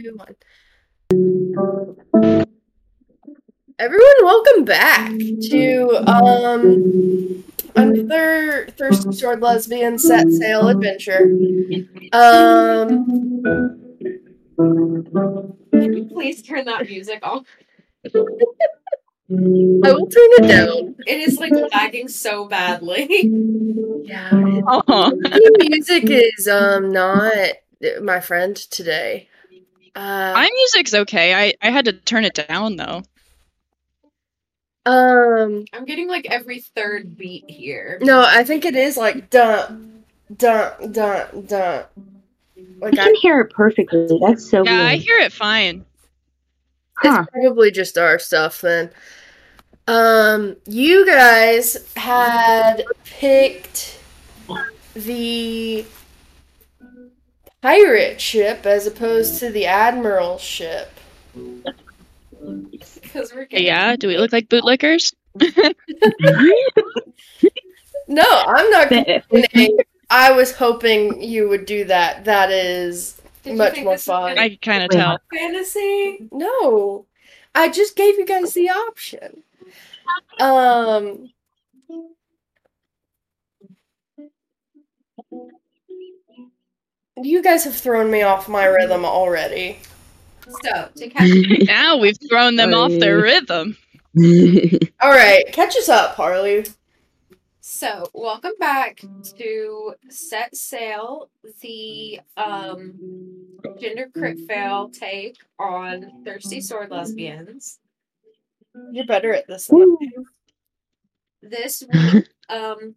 two, one. Everyone, welcome back to um another Thirsty Sword Lesbian set sail adventure. Um, Can you please turn that music off? I will turn it down. It is like lagging so badly. Yeah, the music is um not my friend today. Uh, my music's okay. I, I had to turn it down though. um, I'm getting like every third beat here. no, I think it is like dun dun dun dun. Like I I can hear it perfectly. That's so good. Yeah, I hear it fine. Huh. It's probably just our stuff then. Um, you guys had picked the pirate ship as opposed to the admiral ship. Because we're getting Yeah, do we look like bootlickers? No, I'm not complaining. I was hoping you would do that. That is Did much more fun. I can kind of tell. fantasy. No, I just gave you guys the option. Um, you guys have thrown me off my rhythm already. So to catch Now we've thrown them off their rhythm. All right, catch us up, Harley. So, welcome back to Set Sail, the um, gender crit fail take on Thirsty Sword Lesbians. You're better at this. Than This week, um,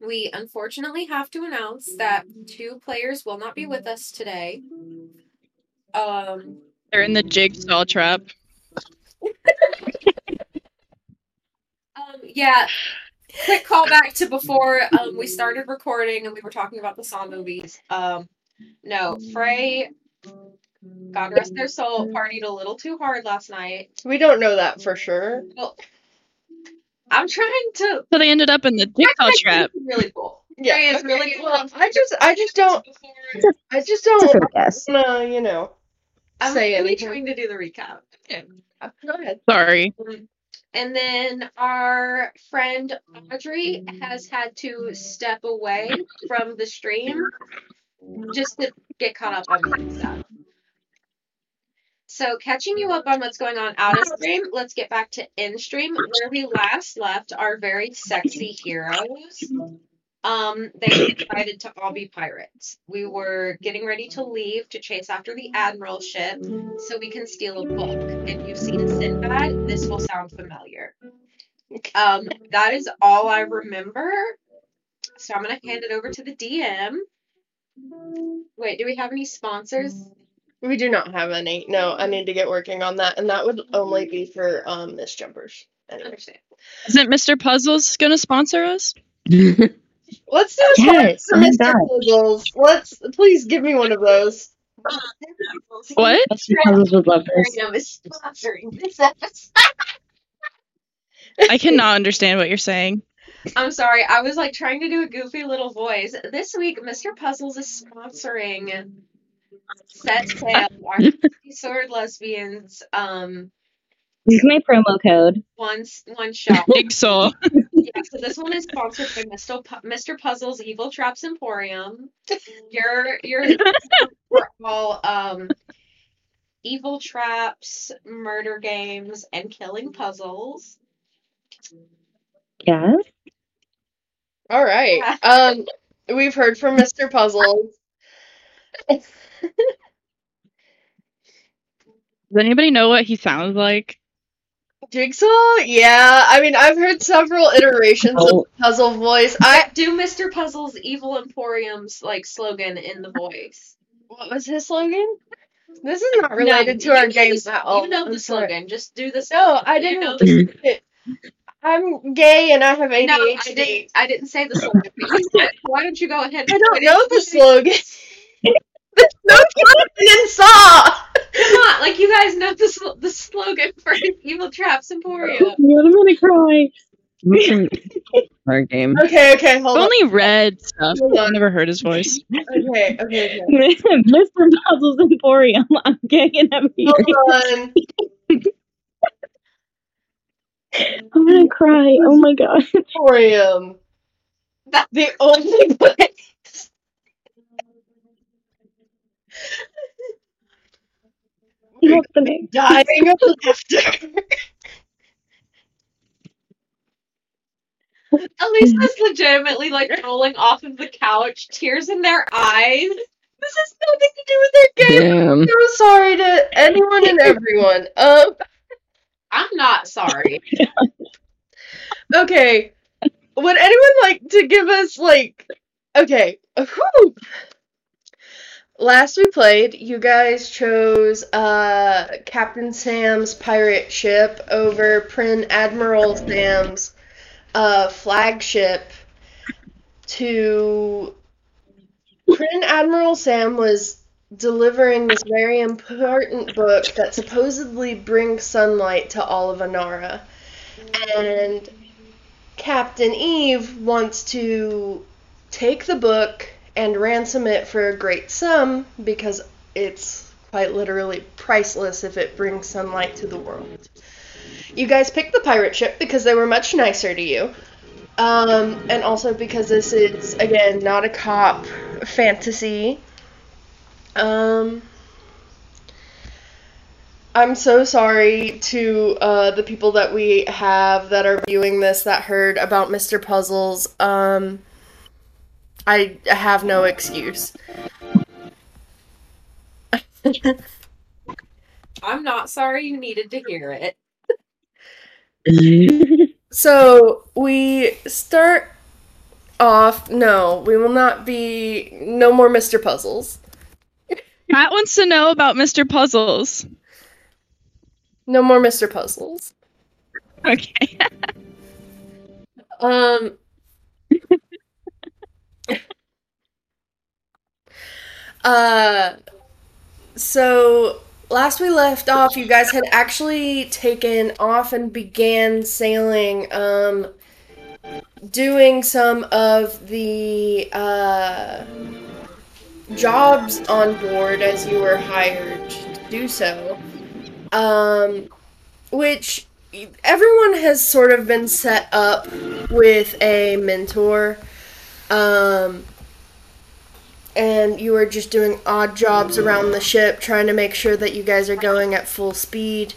we unfortunately have to announce that two players will not be with us today. Um, They're in the jigsaw trap. um, yeah. Quick callback to before um, we started recording and we were talking about the Saw movies. Um, no, Frey, God rest their soul, partied a little too hard last night. We don't know that for sure. Well, I'm trying to. So they ended up in the jigsaw trap. Really cool. Yeah, Frey is okay, really cool. well, I just, I just don't, Before- I just don't fair guess. wanna, you know. I'm Say really anything. trying to do the recap. Uh, go ahead. Sorry. Um, and then our friend Audrey has had to step away from the stream just to get caught up on the stuff. So, catching you up on what's going on out of stream, let's get back to in stream where we last left our very sexy heroes. Um, they decided to all be pirates. We were getting ready to leave to chase after the admiral ship so we can steal a book. If you've seen Sinbad, this will sound familiar. Um, that is all I remember. So I'm gonna hand it over to the DM. Wait, do we have any sponsors? We do not have any. No, I need to get working on that, and that would only be for um Miss Jumpers. I Anyway. understand. Isn't Mr. Puzzles gonna sponsor us? Let's do a song Yes, for Mr. God. Puzzles. Let's please give me one of those. What? Mr. Puzzles would love this. Miriam is sponsoring this episode. I cannot understand what you're saying. I'm sorry, I was like trying to do a goofy little voice. This week, Mr. Puzzles is sponsoring Set Sail, our Sword Lesbians um Use my promo code. one one shot. Jigsaw. Yeah, so this one is sponsored by Mr. Pu- Mr. Puzzle's Evil Traps Emporium. Your your for all um evil traps, murder games, and killing puzzles. Yes. All right. Um, we've heard from Mr. Puzzles. Does anybody know what he sounds like? Jigsaw? Yeah. I mean, I've heard several iterations Oh. of puzzle voice. I Do Mr. Puzzle's Evil Emporium's like slogan in the voice. what was his slogan? This is not related to our know games at all. You know I'm the sorry. slogan. Just do the No, I didn't. know the mm. I'm gay and I have No, I ADHD. didn't. I didn't say the slogan. but you said it. Why don't you go ahead? I don't know the slogan. There's no slogan in Saw. Come on, like you guys know the sl- the slogan for Evil Traps Emporium. I'm gonna cry. Our game. Okay, okay, hold I've on. Only read stuff. Hold I've never heard his voice. okay, okay, okay. Mr. Puzzles Emporium. I'm getting up here. Hold on. I'm gonna cry. Oh my god. Emporium. That- The only place. What's the name? Dying of laughter. Elisa's legitimately like rolling off of the couch, tears in their eyes. This has nothing to do with their game. Damn. I'm so sorry to anyone and everyone. Um. I'm not sorry. Okay. Would anyone like to give us like okay. Whew. Last we played, you guys chose uh Captain Sam's pirate ship over Prin Admiral Sam's uh flagship to Prin Admiral Sam was delivering this very important book that supposedly brings sunlight to all of Anara. And Captain Eve wants to take the book and ransom it for a great sum because it's quite literally priceless if it brings sunlight to the world. You guys picked the pirate ship because they were much nicer to you. Um, and also because this is, again, not a cop fantasy. Um, I'm so sorry to uh, the people that we have that are viewing this that heard about Mr. Puzzles. Um, I have no excuse. I'm not sorry you needed to hear it. So we start off. No, we will not be. No more Mr. Puzzles. Matt wants to know about Mr. Puzzles. No more Mr. Puzzles. Okay. Um. Uh. So last we left off, you guys had actually taken off and began sailing. Um. Doing some of the uh jobs on board as you were hired to do so. Um, which everyone has sort of been set up with a mentor. Um, and you are just doing odd jobs around the ship, trying to make sure that you guys are going at full speed.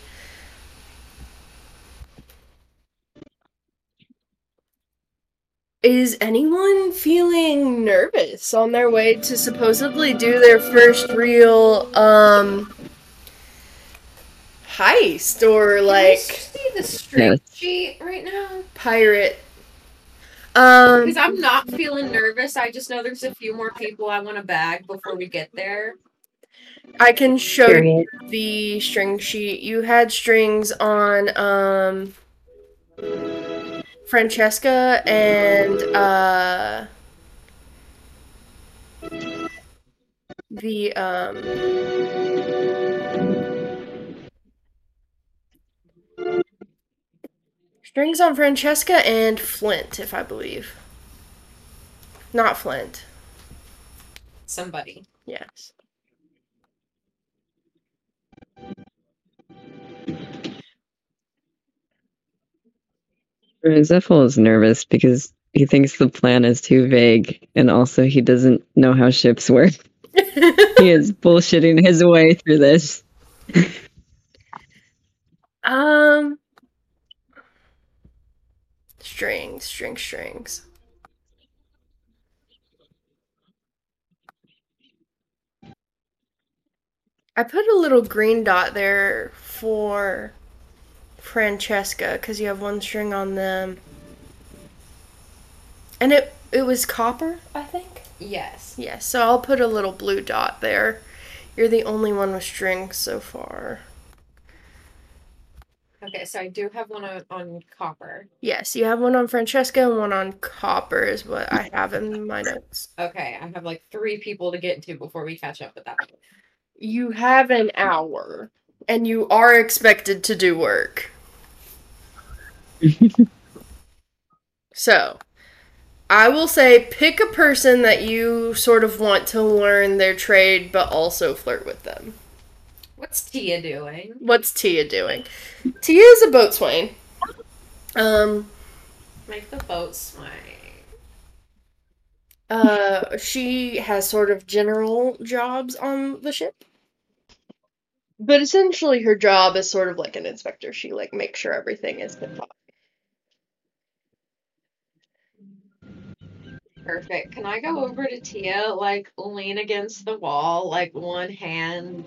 Is anyone feeling nervous on their way to supposedly do their first real um heist or like see the street sheet right now? pirate? Um Because I'm not feeling nervous. I just know there's a few more people I want to bag before we get there. I can show Period. the string sheet. You had strings on um Francesca and uh the um strings on Francesca and Flint, if I believe. Not Flint. Somebody. Yes. Zephyl is nervous because he thinks the plan is too vague, and also he doesn't know how ships work. he is bullshitting his way through this. Um. Strings, string, strings. I put a little green dot there for Francesca because you have one string on them. And it it was copper, I think. Yes. Yes, so I'll put a little blue dot there. You're the only one with strings so far. Okay, so I do have one on, on copper. Yes, you have one on Francesca and one on copper is what I have in my notes. Okay, I have like three people to get to before we catch up with that. You have an hour and you are expected to do work. So, I will say pick a person that you sort of want to learn their trade but also flirt with them. What's Tia doing? What's Tia doing? Tia is a boatswain. Um, Make the boat swing. uh, she has sort of general jobs on the ship. But essentially her job is sort of like an inspector. She like makes sure everything is tip top. Perfect. Can I go over to Tia, like lean against the wall, like one hand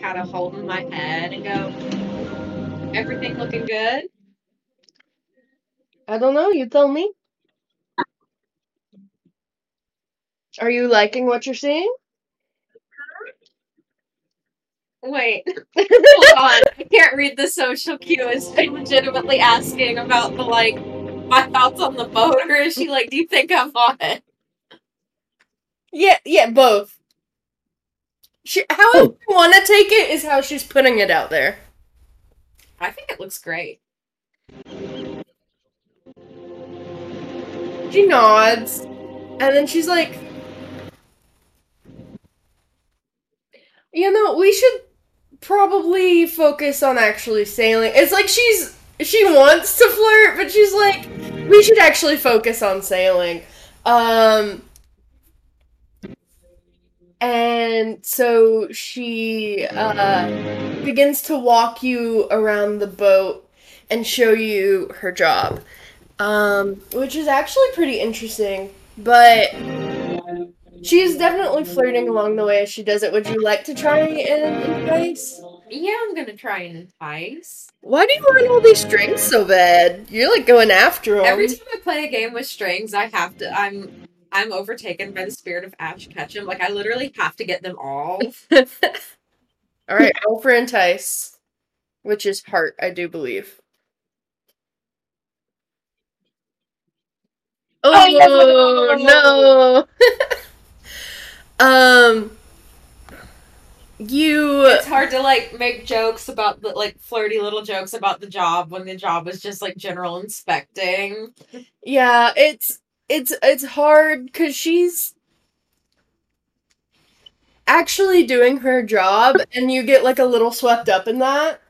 kind of holding my head and go, everything looking good? I don't know, you tell me. Are you liking what you're seeing? Wait, hold on. I can't read the social cue. She legitimately asking about the like my thoughts on the boat, or is she like, do you think I'm hot? Yeah, yeah, both. She, how you oh. want to take it is how she's putting it out there. I think it looks great. She nods, and then she's like, "You know, we should probably focus on actually sailing." It's like she's she wants to flirt, but she's like, "We should actually focus on sailing." Um, and so she uh, begins to walk you around the boat and show you her job um, which is actually pretty interesting. But she's definitely flirting along the way as she does it. Would you like to try and entice? Yeah, I'm gonna try and entice. Why do you learn all these strings so bad? You're like going after them. Every time I play a game with strings, I have to. I'm I'm overtaken by the spirit of Ash Ketchum. Like I literally have to get them all. all right, roll for entice, which is heart, I do believe. Oh, no. um you It's hard to like make jokes about the like flirty little jokes about the job when the job is just like general inspecting. yeah, it's it's it's hard cuz she's actually doing her job and you get like a little swept up in that.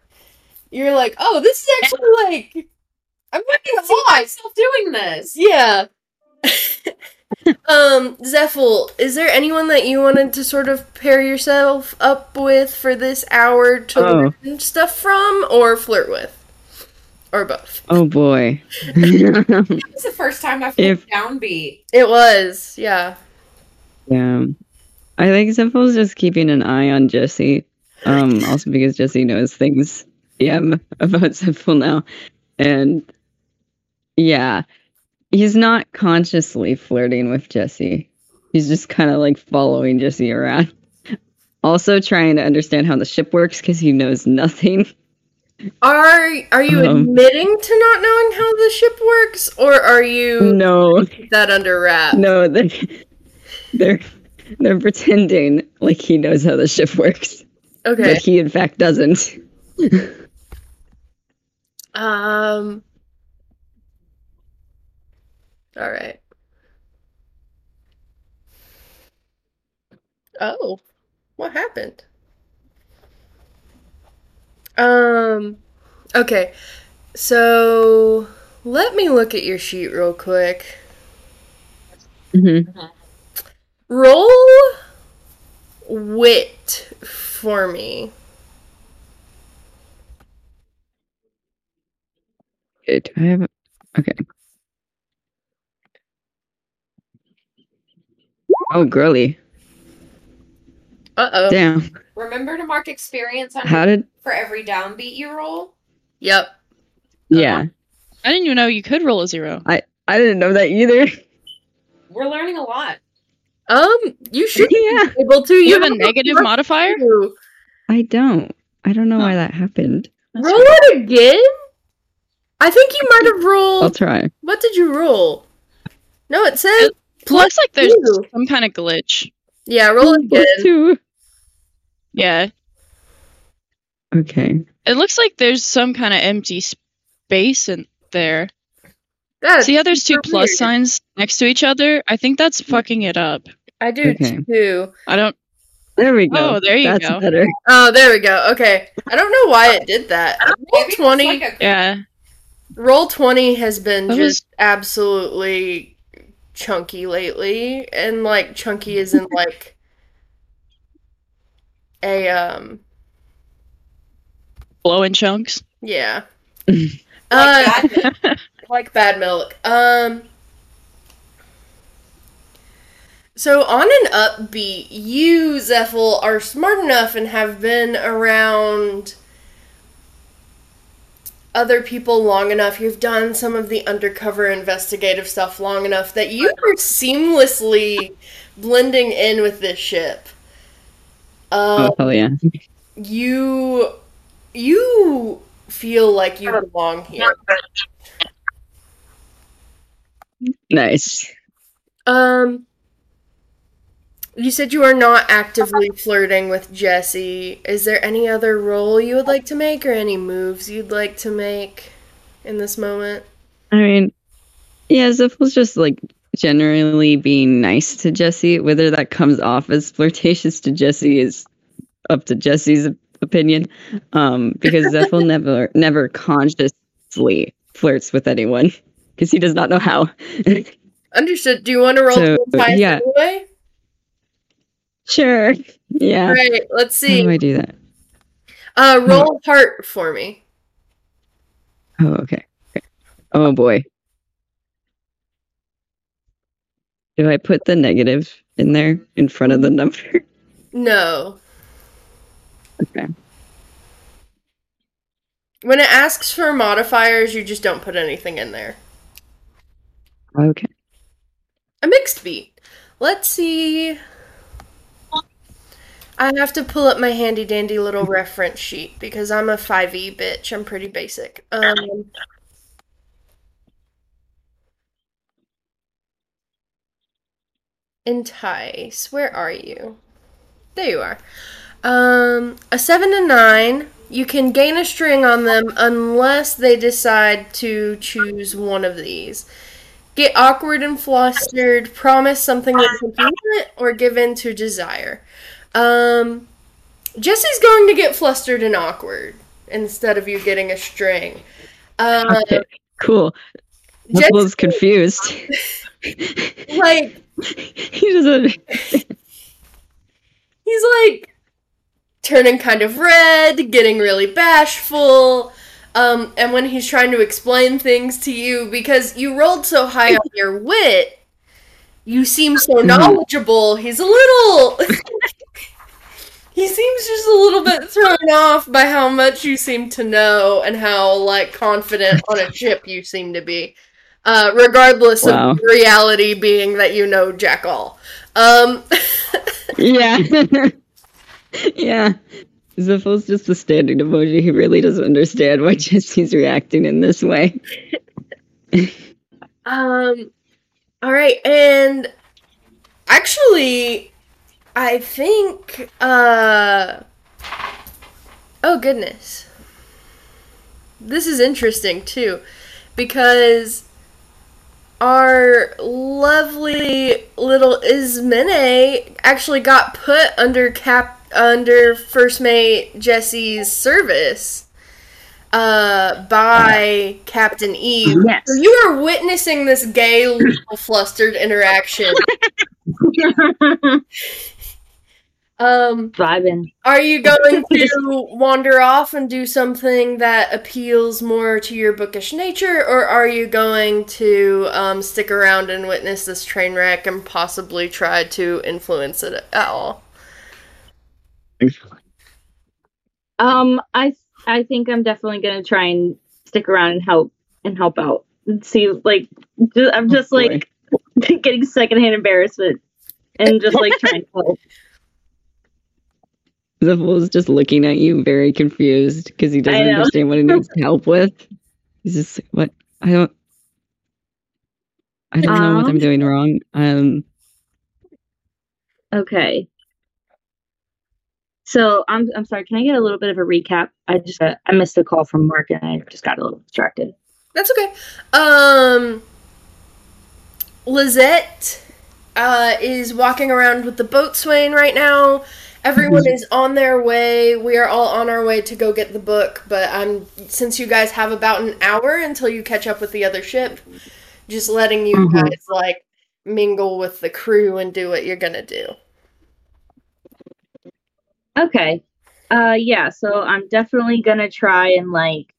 You're like, "Oh, this is actually like I'm See hard." myself doing this. Yeah. um, Zephyl, is there anyone that you wanted to sort of pair yourself up with for this hour to Oh. learn stuff from or flirt with? Or both? Oh boy. it was the first time I've If- downbeat. It was, yeah. yeah. I think Zipple's just keeping an eye on Jesse. Um, also because Jesse knows things yeah about Zipple now. And yeah. He's not consciously flirting with Jesse. He's just kind of like following Jesse around. Also trying to understand how the ship works because he knows nothing. Are are you Um. admitting to not knowing how the ship works, or are you No, that under wrap? no, they're they're they're pretending like he knows how the ship works, Okay. but he in fact doesn't. Um. All right. Oh, what happened? Um. Okay. So let me look at your sheet real quick. Mm-hmm. Roll wit for me. Okay, do I have? Okay. Oh, girly. Uh oh. Damn. Remember to mark experience on How did? for every downbeat you roll. Yep. Yeah, I didn't even know you could roll a zero. I I didn't know that either. We're learning a lot. Um, you should yeah, be able to. You have a negative negative modifier? two. I don't. I don't know why that happened. Roll it again? I think you might have rolled. I'll rolled. try. What did you roll? No, it says. Looks like there's two. some kind of glitch. Yeah, roll it again. two. Yeah. Okay. It looks like there's some kind of empty space in there. That's See how there's two plus weird. signs next to each other? I think that's fucking it up. I do Okay. too. I don't. There we go. Oh, there you That's go. better. Oh, there we go. Okay. I don't know why it did that. Roll 20 like a- Yeah. Roll 20 has been That just was- absolutely chunky lately and like chunky is in like a um Blowing chunks. yeah. like uh that. like bad milk. Um So on an upbeat, you, Zephyl, are smart enough and have been around other people long enough. You've done some of the undercover investigative stuff long enough that you are seamlessly blending in with this ship. Um, Oh yeah. you you feel like you belong here. Nice. Um, you said you are not actively flirting with Jesse. Is there any other role you would like to make, or any moves you'd like to make in this moment? I mean, yeah, Ziffle's just like generally being nice to Jesse. Whether that comes off as flirtatious to Jesse is up to Jesse's opinion. Um, because Ziffle never, never consciously flirts with anyone because he does not know how. Understood. Do you want to roll So, yeah. anyway? Sure. Yeah. All right. Let's see. How do. I do that? Uh, roll heart for me. Oh, okay. okay. Oh boy. Do I put the negative in there in front of the number? No. Okay. When it asks for modifiers, you just don't put anything in there. Okay. A mixed beat. Let's see. I have to pull up my handy dandy little reference sheet because I'm a 5e bitch. I'm pretty basic. Um, entice. Where are you? There you are. Um, a 7 and 9. You can gain a string on them unless they decide to choose one of these. Get awkward and flustered, promise something that you want, or give in to desire. Um, Jesse's going to get flustered and awkward instead of you getting a string. Uh, Okay. Cool. Jesse, Ziffle's confused. like, he doesn't. he's like turning kind of red, getting really bashful. Um, and when he's trying to explain things to you, because you rolled so high on your wit, you seem so knowledgeable. He's a little. he seems just a little bit thrown off by how much you seem to know and how like confident on a ship you seem to be. Uh, regardless Wow. of reality being that you know Jack all. Um, Yeah. yeah. Ziffle's just a standing emoji. He really doesn't understand why Jesse's reacting in this way. Um, all right, and actually, I think, uh, oh goodness, this is interesting too, because our lovely little Ismene actually got put under cap under first mate Jesse's service uh by Captain Eve. Yes. So you are witnessing this gay little flustered interaction. Um Vibing. are you going to wander off and do something that appeals more to your bookish nature, or are you going to um, stick around and witness this train wreck and possibly try to influence it at all? Um, I I think I'm definitely gonna try and stick around and help and help out. And see, like, ju- I'm just Oh, like getting secondhand embarrassment and just like trying to help. Ziffle's just looking at you very confused because he doesn't understand what he needs help with. He's just what I don't I don't know what I'm Um, doing wrong. Um Okay. So I'm I'm sorry. Can I get a little bit of a recap? I just uh, I missed a call from Mark and I just got a little distracted. That's okay. Um, Lizette uh, is walking around with the boatswain right now. Everyone is on their way. We are all on our way to go get the book, but I'm since you guys have about an hour until you catch up with the other ship, just letting you Mhm. guys like mingle with the crew and do what you're gonna do. Okay. Uh yeah, so I'm definitely gonna try and like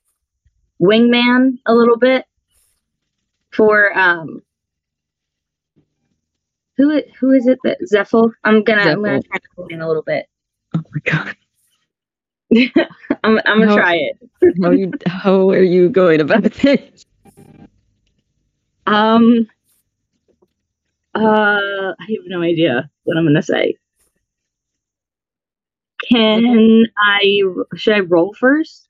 wingman a little bit for um who who is it that Zephyl? I'm gonna I'm gonna try to wingman a little bit. Oh my god. I'm I'm gonna No. try it. How you how are you going about this? Um uh I have no idea what I'm gonna say. Can mm-hmm. I should I roll first?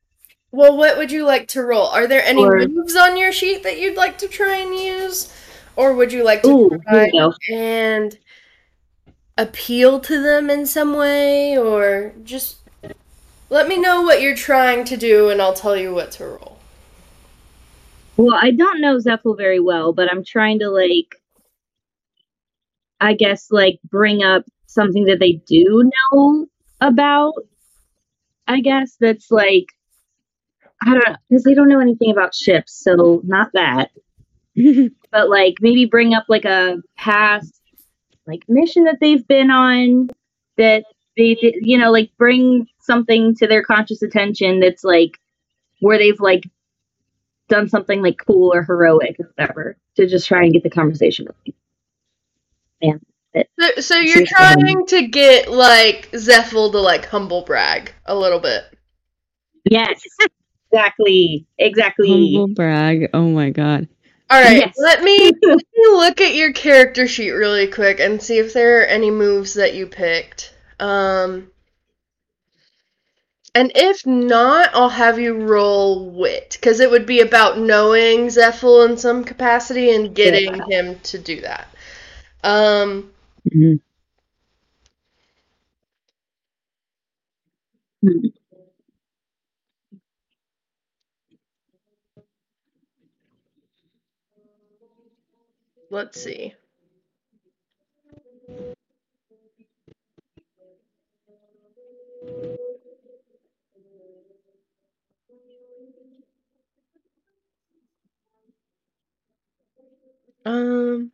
Well, what would you like to roll? Are there any Or- moves on your sheet that you'd like to try and use? Or would you like to Ooh, try we go. and appeal to them in some way? Or just let me know what you're trying to do and I'll tell you what to roll. Well, I don't know Zephyl very well, but I'm trying to like I guess like bring up something that they do know about. I guess that's like I don't know because they don't know anything about ships, so not that. But like maybe bring up like a past like mission that they've been on that they you know, like bring something to their conscious attention that's like where they've like done something like cool or heroic or whatever to just try and get the conversation going. So, so you're trying to get like Zephyl to like humble brag a little bit. Yes, exactly, exactly. Humble brag. Oh my god. All right, Yes. let me let me look at your character sheet really quick and see if there are any moves that you picked. Um, and if not, I'll have you roll wit because it would be about knowing Zephyl in some capacity and getting him to do that. Um, Mhm. let's see. Um.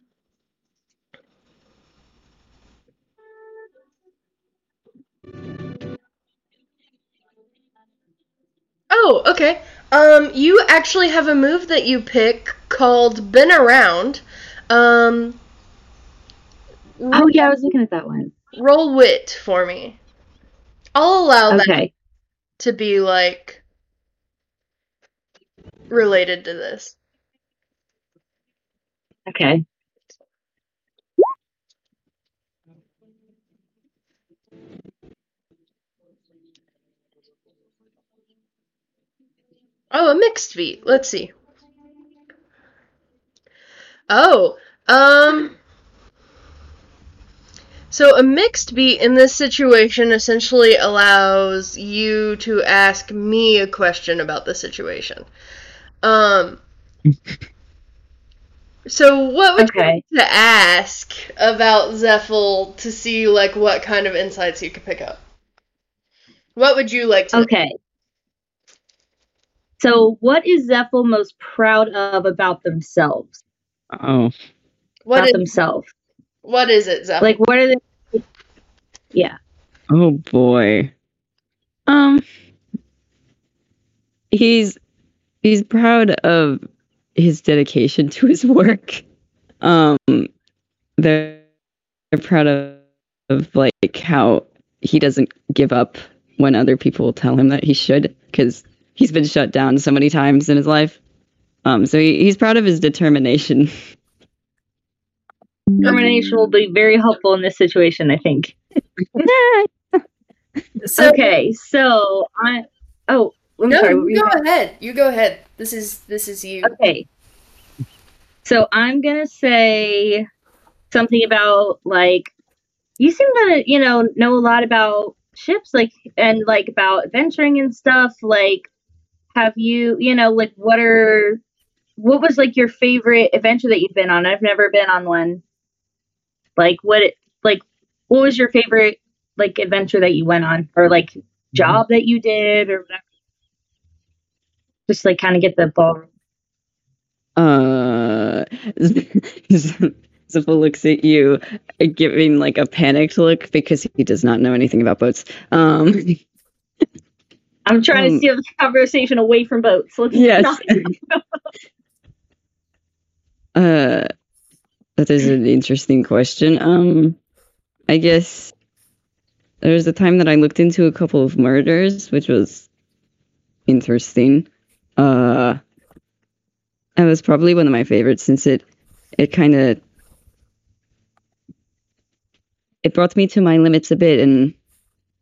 Oh, okay. Um, you actually have a move that you pick called "Been Around." Um, Oh yeah, I was looking at that one. roll wit for me. I'll allow that Okay, to be like related to this. okay. Oh, a mixed beat. Let's see. Oh, um. So a mixed beat in this situation essentially allows you to ask me a question about the situation. Um. So what would Okay. you like to ask about Zephyl to see like what kind of insights you could pick up? What would you like to? Okay. So, what is Zephyl most proud of about themselves? Oh. What about is themselves? what is it, Zephyl? Like, what are they? Yeah. Oh boy. Um he's he's proud of his dedication to his work. Um they're, they're proud of, of like how he doesn't give up when other people tell him that he should cuz he's been shut down so many times in his life. Um so he, he's proud of his determination. Determination will be very helpful in this situation, I think. So, okay, so I. Oh, I'm no, sorry. you you go ahead. You go ahead. This is this is you. Okay. So I'm gonna say something about like you seem to, you know, know a lot about ships, like and like about adventuring and stuff. Like, have you, you know, like what are what was like your favorite adventure that you've been on? I've never been on one. Like what it like what was your favorite like adventure that you went on or like job that you did or whatever? Just like kind of get the ball. Uh, Zippo looks at you, giving like a panicked look because he does not know anything about boats. Um, I'm trying to Um, steer the conversation away from boats. Let's Yes. uh, that is an interesting question. Um, I guess there was a time that I looked into a couple of murders, which was interesting. Uh, that was probably one of my favorites since it it kind of it brought me to my limits a bit and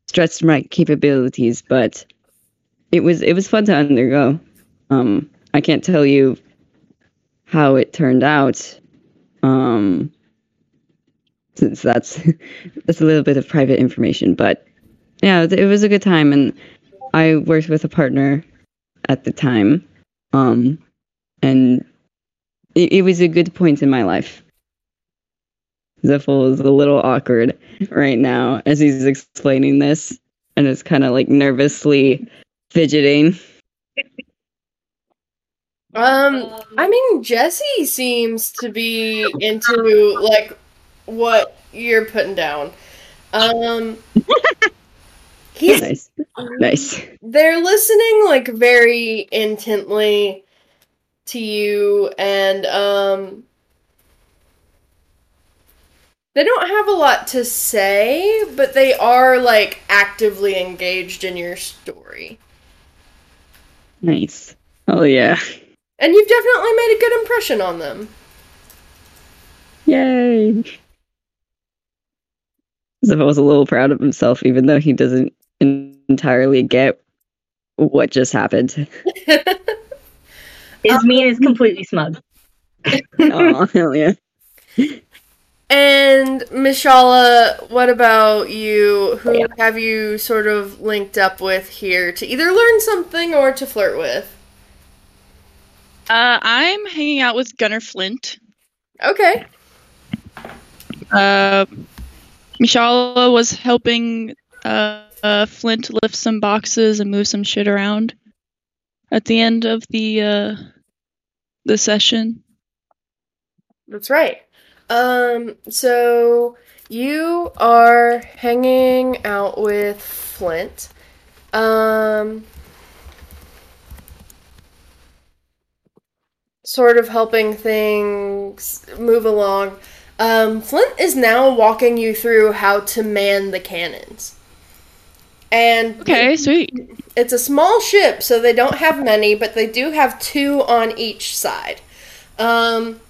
stretched my capabilities, but it was it was fun to undergo. Um, I can't tell you how it turned out, um, since that's that's a little bit of private information. But yeah, it was a good time, and I worked with a partner at the time, um, and it, it was a good point in my life. Ziffle is a little awkward right now as he's explaining this, and is kind of like nervously fidgeting. Um, I mean, Jesse seems to be into like what you're putting down. Um, he's Nice, nice. they're listening like very intently to you, and um, they don't have a lot to say, but they are like actively engaged in your story, Nice. Oh yeah. and you've definitely made a good impression on them. Yay. Zippo was a little proud of himself, even though he doesn't entirely get what just happened. Ismene is completely smug. oh, hell yeah. And Mishala, what about you? Who have you sort of linked up with here to either learn something or to flirt with? Uh, I'm hanging out with Gunnar Flint. Okay. Uh, Mishala was helping uh, uh, Flint lift some boxes and move some shit around at the end of the uh, the session. That's right. Um, so you are hanging out with Flint. Um, sort of helping things move along. Um, Flint is now walking you through how to man the cannons. And Okay, sweet. it's a small ship, so they don't have many, but they do have two on each side. Um,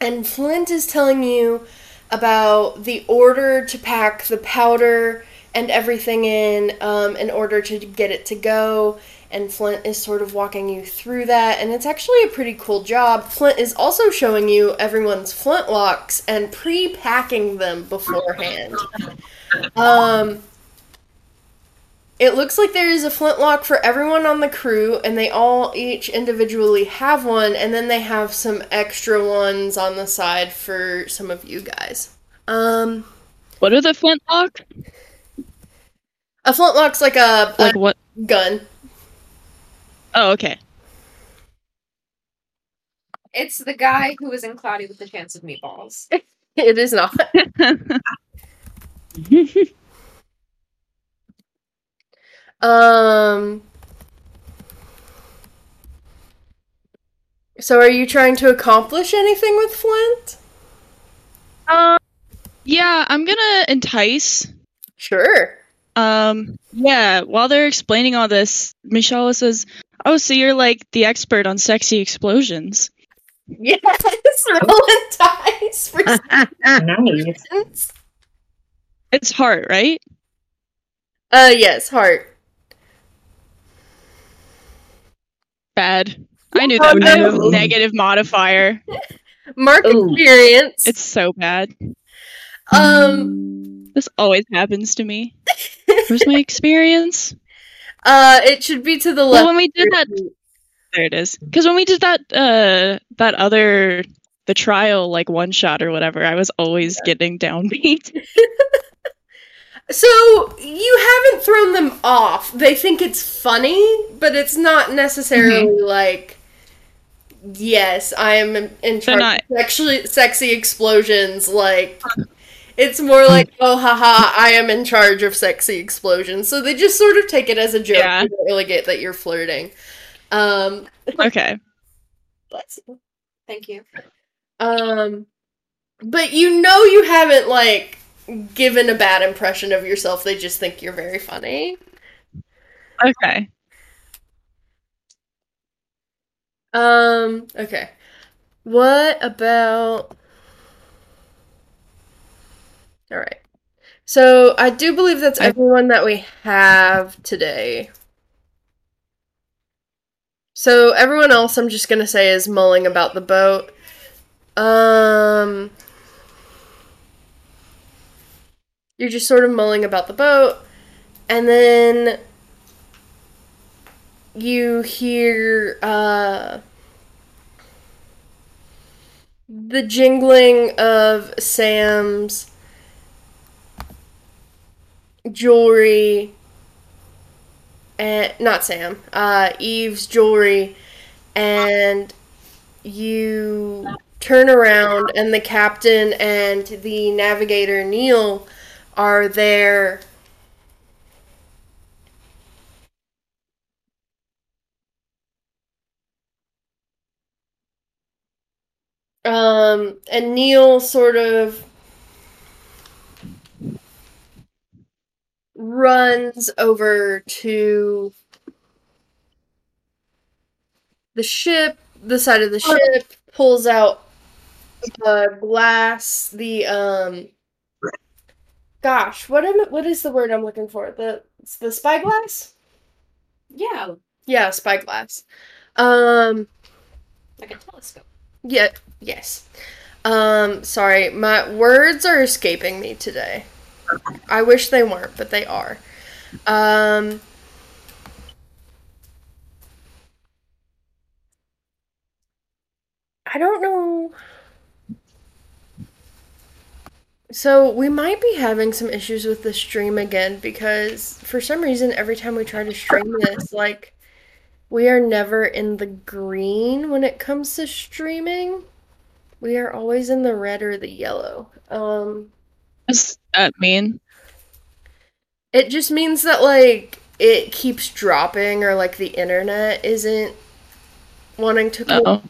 and Flint is telling you about the order to pack the powder and everything in um, in order to get it to go. And Flint is sort of walking you through that, and it's actually a pretty cool job. Flint is also showing you everyone's flintlocks and pre packing them beforehand. Um, it looks like there is a flintlock for everyone on the crew, and they all each individually have one, and then they have some extra ones on the side for some of you guys. Um, What are the flintlock? a flintlock's like a, a Like what? gun. Oh, okay. It's the guy who was in Cloudy with the Chance of Meatballs. It is not. Um. So, are you trying to accomplish anything with Flint? Um, yeah, I'm gonna entice. Sure. Um, yeah, while they're explaining all this, Michelle says, "Oh, so you're like the expert on sexy explosions." Yes, rolling dice for Nice. It's heart, right? Uh, yes, heart. Bad. I knew that would be Oh, no. a negative modifier. Mark Ooh. experience. It's so bad. um. This always happens to me. Where's my experience? Uh, it should be to the Well, left. when we did that, There it is. Because when we did that, uh, that other the trial like one shot or whatever, I was always getting downbeat. So you haven't thrown them off. They think it's funny, but it's not necessarily like yes, I am in- in charge not- of sexually sexy explosions like it's more like, oh haha, I am in charge of sexy explosions. So they just sort of take it as a joke. Yeah. They don't really get that you're flirting. Um okay. bless you. Thank you. Um, but you know you haven't like given a bad impression of yourself. They just think you're very funny. Okay. Um, okay. What about All right. So, I do believe that's I- everyone that we have today. So, everyone else I'm just going to say is mulling about the boat. Um You're just sort of mulling about the boat and then you hear uh, the jingling of Sam's jewelry and not Sam, uh, Eve's jewelry, and you turn around and the captain and the navigator Neil are there Um, and Neil sort of runs over to the ship, the side of the ship, pulls out a glass, the um gosh, what am what is the word I'm looking for? The the spyglass? Yeah, Yeah, spyglass. Um like a telescope. Yeah, yes. Um, sorry, my words are escaping me today. I wish they weren't, but they are. Um, I don't know. So, we might be having some issues with the stream again because for some reason, every time we try to stream this, like, we are never in the green when it comes to streaming. We are always in the red or the yellow. Um, What's that mean? it just means that like it keeps dropping or like the internet isn't wanting to Uh-oh.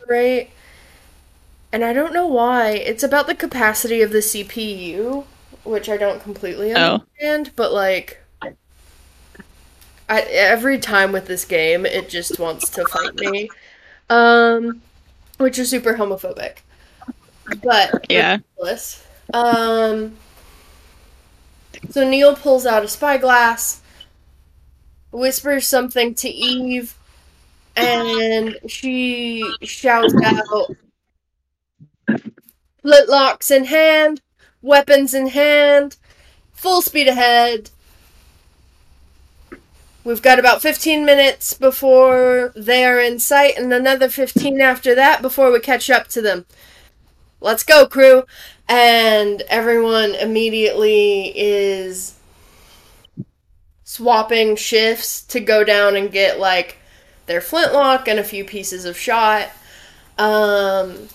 And I don't know why. It's about the capacity of the CPU, which I don't completely Oh. understand, but like I, every time with this game, it just wants to fight me. Um, which is super homophobic. But Yeah. ridiculous. Um, so Neil pulls out a spyglass, whispers something to Eve, and she shouts out, "Flintlocks in hand, weapons in hand, full speed ahead." We've got about 15 minutes before they are in sight, and another 15 after that before we catch up to them. Let's go, crew! And everyone immediately is swapping shifts to go down and get like their flintlock and a few pieces of shot. Um,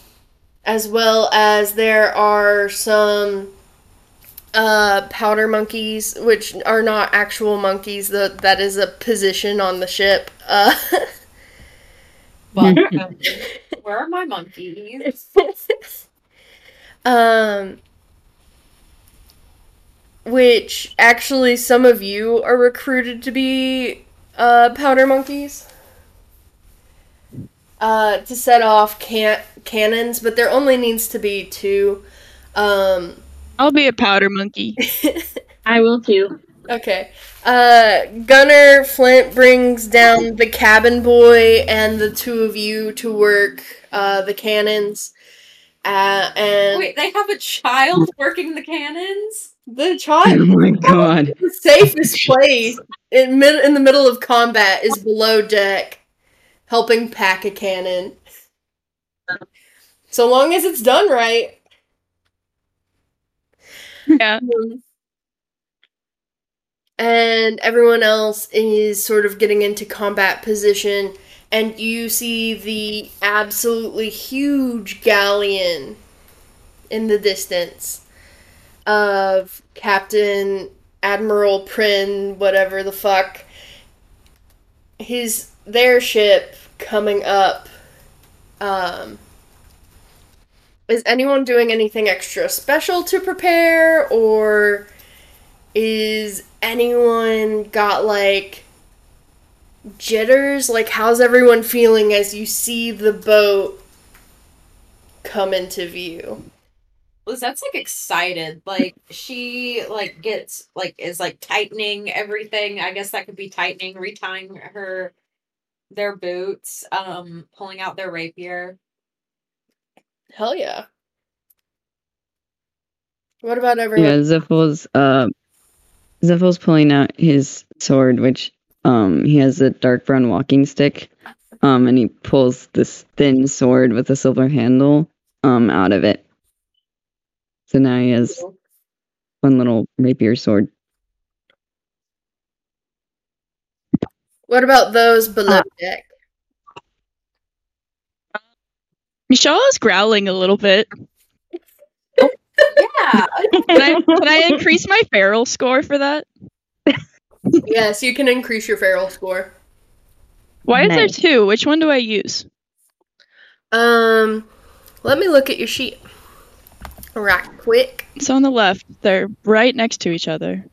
as well as there are some uh, powder monkeys, which are not actual monkeys. The, that is a position on the ship. Uh, But um, where are my monkeys? um, which actually some of you are recruited to be uh, powder monkeys uh, to set off can- cannons, but there only needs to be two. Um, I'll be a powder monkey. I will too. Okay. Uh, Gunner Flint brings down the cabin boy and the two of you to work uh, the cannons. Uh, and Wait, they have a child working the cannons? the child. Oh my god. the safest place in mid- in the middle of combat is below deck. Helping pack a cannon. So long as it's done right. Yeah. And everyone else is sort of getting into combat position, and you see the absolutely huge galleon in the distance of Captain Admiral Prin, whatever the fuck. His their ship coming up. Um, is anyone doing anything extra special to prepare, or is anyone got like jitters? Like, how's everyone feeling as you see the boat come into view? Lizette's like excited. Like she like gets like is like tightening everything. I guess that could be tightening, retying her their boots, um, pulling out their rapier. Hell yeah. What about everyone? Yeah, Zephyl's uh Zephyl's pulling out his sword, which um he has a dark brown walking stick. Um and he pulls this thin sword with a silver handle um out of it. So now he has one little rapier sword. What about those below deck? Michelle is growling a little bit. Yeah. Can I, can I increase my feral score for that? yes, you can increase your feral score. Why is there two? Which one do I use? Um, let me look at your sheet. Right quick. It's on the left. They're right next to each other.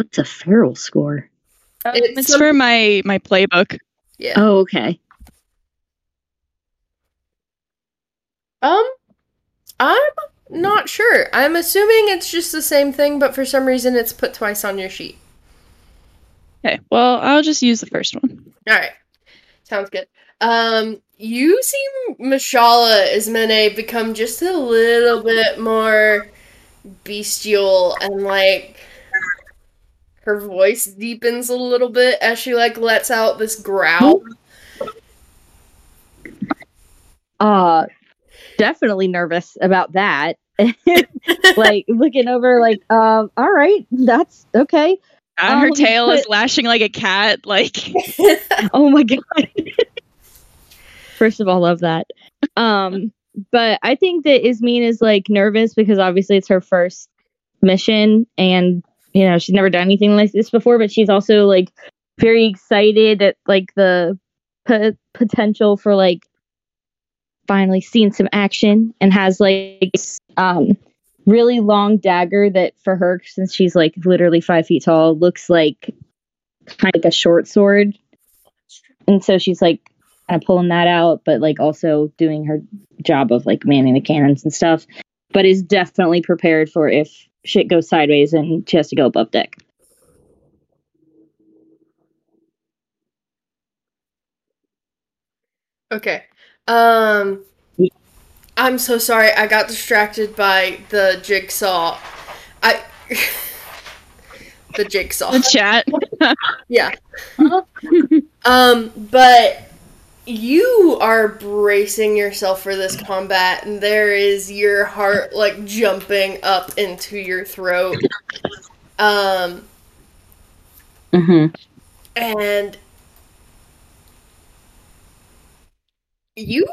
What's a feral score? It's It's for my my playbook. Yeah. Oh, okay. Um, I'm not sure. I'm assuming it's just the same thing, but for some reason it's put twice on your sheet. Okay, well I'll just use the first one. All right, sounds good. Um, you see Mashala Ismene become just a little bit more bestial and like her voice deepens a little bit as she like lets out this growl. Uh definitely nervous about that. like looking over like um all right, that's okay. And her Um, tail is lashing like a cat. Like Oh my god. First of all, love that. Um, but I think that Ismene is like nervous because obviously it's her first mission and you know, she's never done anything like this before, but she's also like very excited at like the p- potential for like finally seeing some action and has like um really long dagger that for her since she's like literally five feet tall looks like kind of like a short sword. And so she's like kind of pulling that out but like also doing her job of like manning the cannons and stuff but is definitely prepared for if shit goes sideways and she has to go above deck Okay. Um I'm so sorry. I got distracted by the jigsaw. I the jigsaw. the chat. Yeah. um but you are bracing yourself for this combat and there is your heart like jumping up into your throat. Um mm-hmm. and you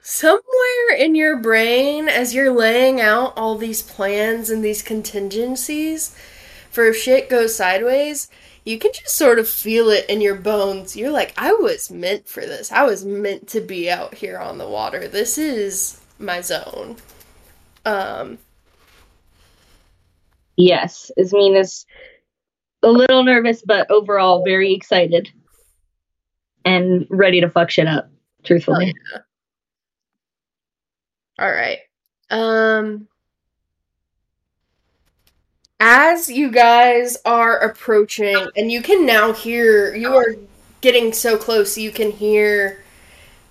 somewhere in your brain as you're laying out all these plans and these contingencies for if shit goes sideways you can just sort of feel it in your bones. You're like i was meant for this. I was meant to be out here on the water. This is my zone. Um yes Ismene is a little nervous but overall very excited and ready to fuck shit up truthfully. Yeah. All right. Um as you guys are approaching and you can now hear you are getting so close you can hear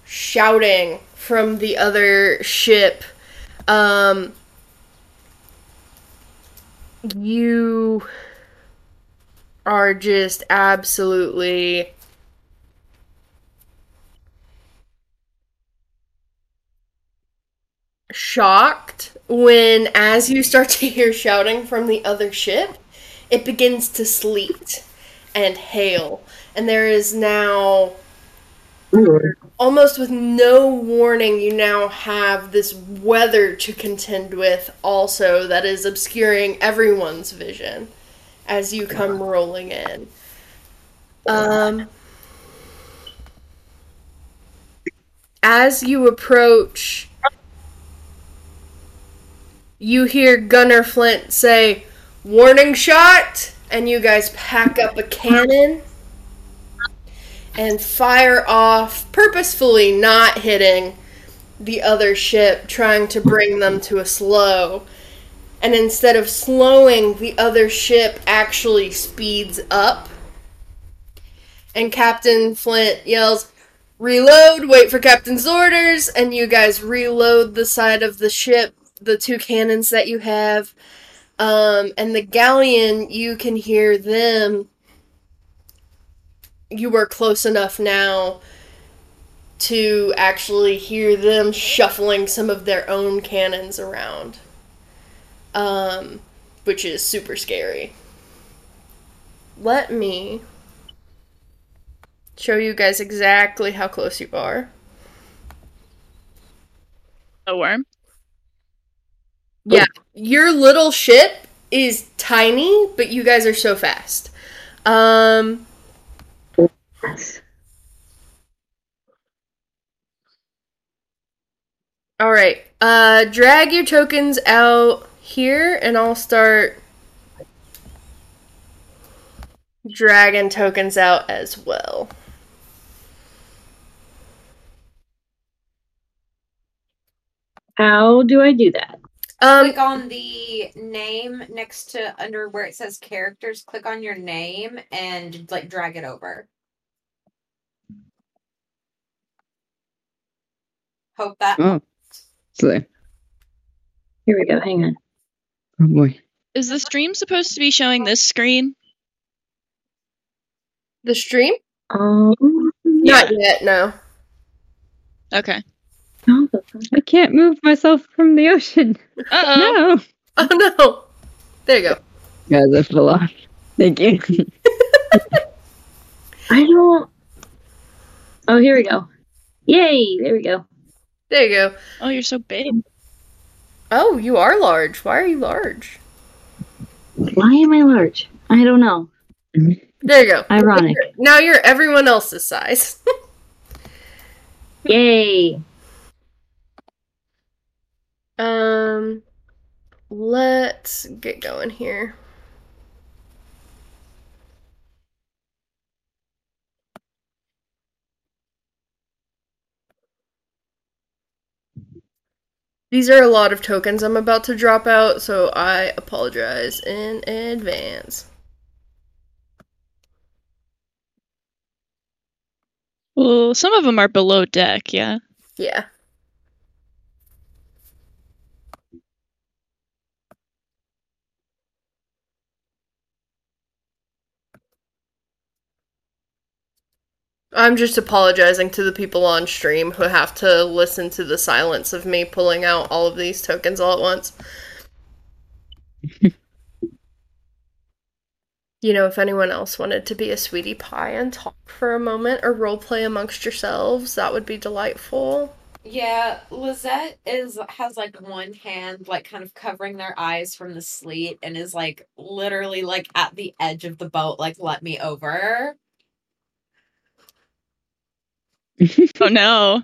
shouting from the other ship. Um, you are just absolutely shocked when, as you start to hear shouting from the other ship, it begins to sleet and hail. And there is now, almost with no warning, you now have this weather to contend with also that is obscuring everyone's vision as you come rolling in. Um, as you approach, you hear Gunner Flint say, Warning shot! And you guys pack up a cannon and fire off, purposefully not hitting the other ship, trying to bring them to a slow. And instead of slowing, the other ship actually speeds up. And Captain Flint yells, Reload, wait for Captain's orders, and you guys reload the side of the ship, the two cannons that you have. Um, and the galleon, you can hear them. You are close enough now to actually hear them shuffling some of their own cannons around um, which is super scary. Let me show you guys exactly how close you are. A worm. Yeah, your little ship is tiny, but you guys are so fast. Um, all right. Uh, drag your tokens out here, and I'll start dragging tokens out as well. How do I do that? Um, click on the name next to under where it says characters. Click on your name and like drag it over. Hope that. Oh, so there. Here we go. Hang on. Oh boy. Is the stream supposed to be showing this screen? the stream? Um, Not yet, no. Okay. no, I can't move myself from the ocean. Uh oh. No. Oh no. There you go. Guys, I fell off. Thank you. I don't. Oh, here we go. Yay! There we go. There you go. Oh, you're so big. Oh, you are large. Why are you large? Why am I large? I don't know. There you go. Ironic. Now you're everyone else's size. Yay! Um, let's get going here. These are a lot of tokens I'm about to drop out, so I apologize in advance. Well, some of them are below deck, yeah. Yeah. I'm just apologizing to the people on stream who have to listen to the silence of me pulling out all of these tokens all at once. you know, if anyone else wanted to be a sweetie pie and talk for a moment or roleplay amongst yourselves, that would be delightful. Yeah, Lizette is has like one hand like kind of covering their eyes from the sleet and is like literally like at the edge of the boat, like let me over. Oh no.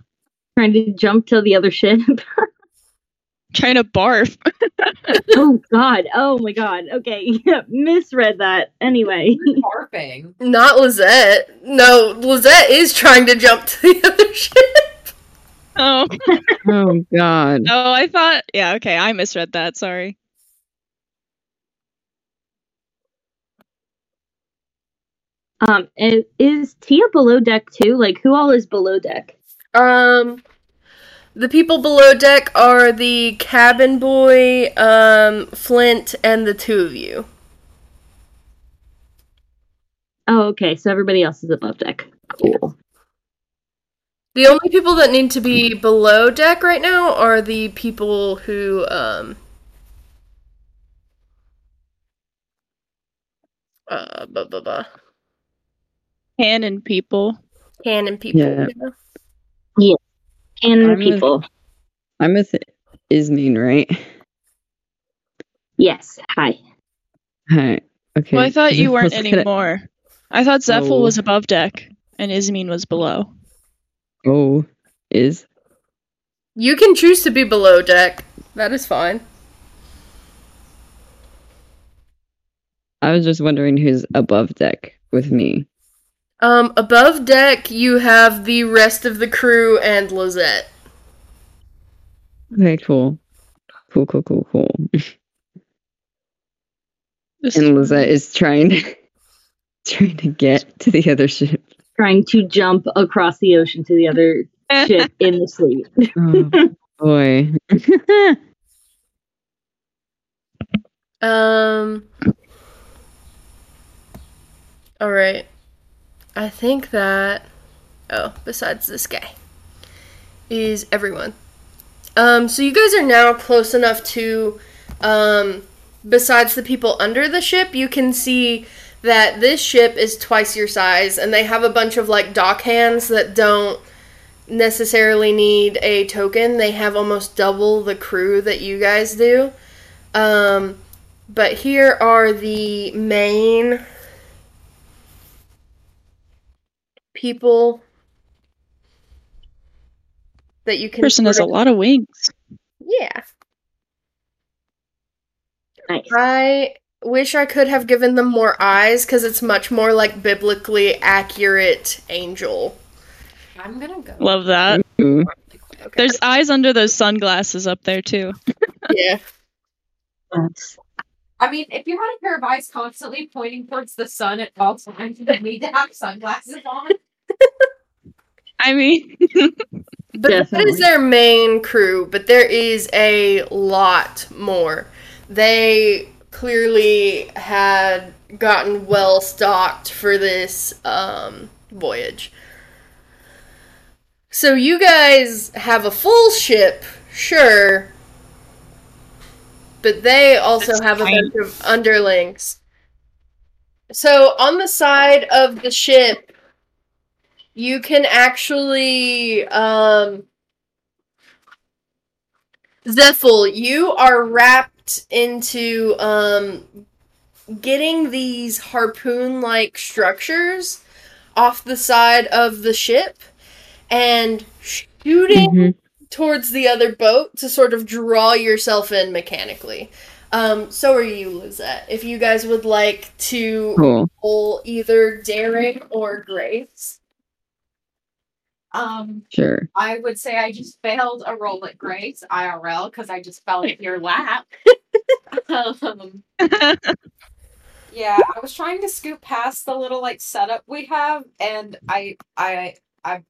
Trying to jump to the other ship. Trying to barf. oh God! Oh my God! Okay, misread that. Anyway, Barfing. Not Lizette. No, Lizette is trying to jump to the other ship. Oh. oh god. Oh, I thought. Yeah, okay. I misread that. Sorry. Um, is, is Tia below deck too? Like, who all is below deck? Um, The people below deck are the cabin boy, um, Flint, and the two of you. Oh, okay. So everybody else is above deck. Cool. The only people that need to be below deck right now are the people who um uh blah blah blah Cannon people. cannon people. Yeah. yeah. And I'm people. I'm with Ismene, right? Yes. Hi. Hi. Okay. Well, I thought you weren't Zephyl, could I- anymore. I thought Zephyl Oh. was above deck and Ismene was below. Oh, is You can choose to be below deck. That is fine. I was just wondering who's above deck with me. Um, above deck, you have the rest of the crew and Lizette. Okay, cool. Cool, cool, cool, cool. And Lizette is trying to trying to get to the other ship. Trying to jump across the ocean to the other ship in the sleep. Oh boy. Um. All right. I think that. Oh, besides this guy, is everyone. Um. So you guys are now close enough to, um, besides the people under the ship, you can see that this ship is twice your size, and they have a bunch of like dock hands that don't necessarily need a token. They have almost double the crew that you guys do. Um. But here are the main people that you can. person has a lot of wings. Yeah. Nice. I wish I could have given them more eyes because it's much more like biblically accurate angel. I'm gonna go. Love that. Ooh. Okay. There's eyes under those sunglasses up there too. yeah. Yes. I mean, if you had a pair of eyes constantly pointing towards the sun at all times, you would need to have sunglasses on. I mean, But that Definitely. is their main crew, but there is a lot more. They clearly had gotten well stocked for this um, voyage. So you guys have a full ship, sure, but they also That's have a bunch of underlings. So on the side of the ship, you can actually um Zephyl, you are wrapped into um getting these harpoon like structures off the side of the ship and shooting Mhm. Towards the other boat to sort of draw yourself in mechanically. Um, so are you, Lizette. If you guys would like to Cool. roll either daring or grace. Um, Sure. I would say I just failed a roll at Grace IRL because I just fell in your lap. um, yeah, I was trying to scoot past the little like setup we have, and I, I, I.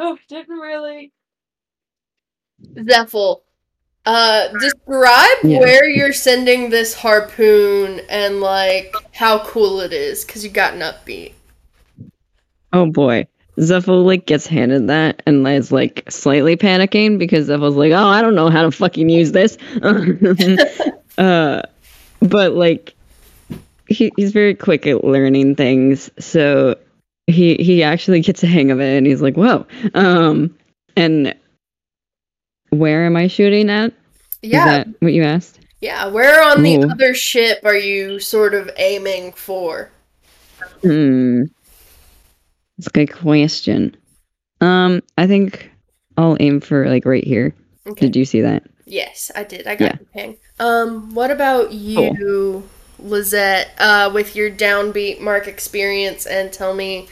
Oh, didn't really. Zephyl, uh, describe Yeah. where you're sending this harpoon and like how cool it is because you got an upbeat. Oh boy. Zephyl like gets handed that and is like slightly panicking because Zephyl's like, oh, I don't know how to fucking use this. uh, but like, he, he's very quick at learning things, so he he actually gets a hang of it, and he's like, whoa. Um, and where am I shooting at? Yeah, what you asked? yeah. Where on the Ooh. other ship are you sort of aiming for? Hmm. That's a good question. Um, I think I'll aim for like right here. Okay. Did you see that? Yes, I did. I got Yeah. the ping. Um, what about you, Lizette, uh, with your downbeat mark experience, and tell me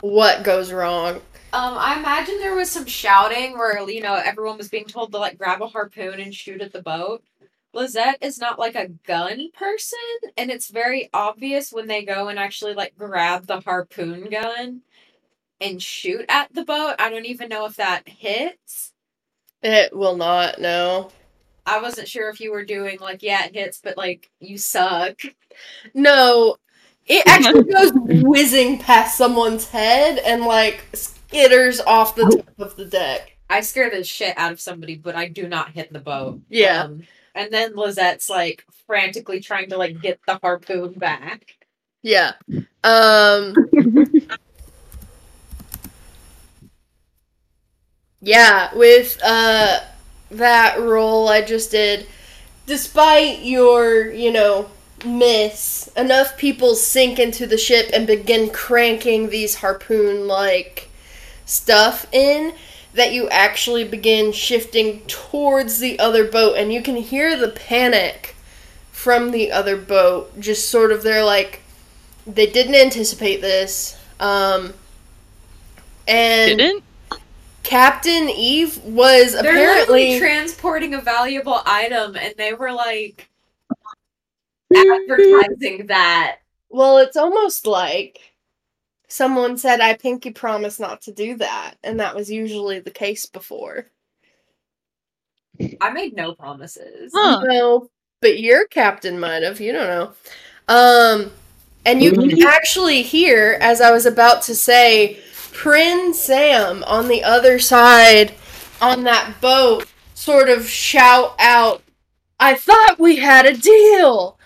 what goes wrong? Um, I imagine there was some shouting where you know everyone was being told to like grab a harpoon and shoot at the boat. Lizette is not like a gun person, and it's very obvious when they go and actually like grab the harpoon gun and shoot at the boat. I don't even know if that hits. It will not, no. I wasn't sure if you were doing like, yeah, it hits, but like you suck. No, it actually goes whizzing past someone's head and like skitters off the top of the deck. I scare the shit out of somebody, but I do not hit the boat. Yeah. Um, and then Lizette's like frantically trying to like get the harpoon back. Yeah. Um Yeah, with uh that roll I just did despite your, you know, miss, enough people sink into the ship and begin cranking these harpoon like stuff in that you actually begin shifting towards the other boat and you can hear the panic from the other boat just sort of they're like they didn't anticipate this um and Didn't? Captain eve was They're apparently transporting a valuable item, and they were like advertising that. well it's almost like someone said i pinky promise not to do that and that was usually the case before I made no promises. Huh. No, but your captain might have. You don't know. Um, and you can actually hear, as I was about to say, Prince Sam on the other side on that boat sort of shout out, I thought we had a deal.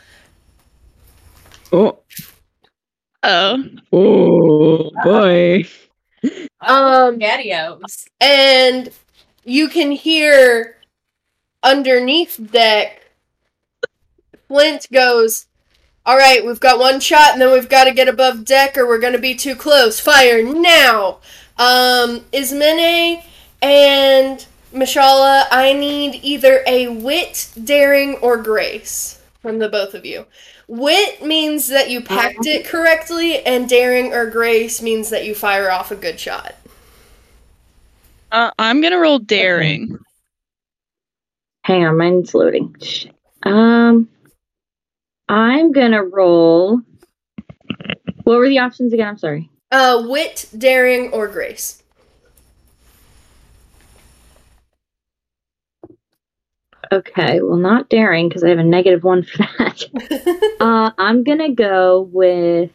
Oh, Oh. oh boy. Um, Gadios. and you can hear underneath deck Flint goes, All right, we've got one shot, and then we've got to get above deck, or we're going to be too close. Fire now! Um, Ismene and Mashallah, I need either a wit, daring, or grace from the both of you. Wit means that you packed it correctly, and daring or grace means that you fire off a good shot. Uh, I'm gonna roll daring. Hang on, mine's loading. Um, I'm gonna roll. What were the options again? I'm sorry. Uh, wit, daring, or grace. Okay, well, not daring because I have a negative one for that. uh, I'm gonna go with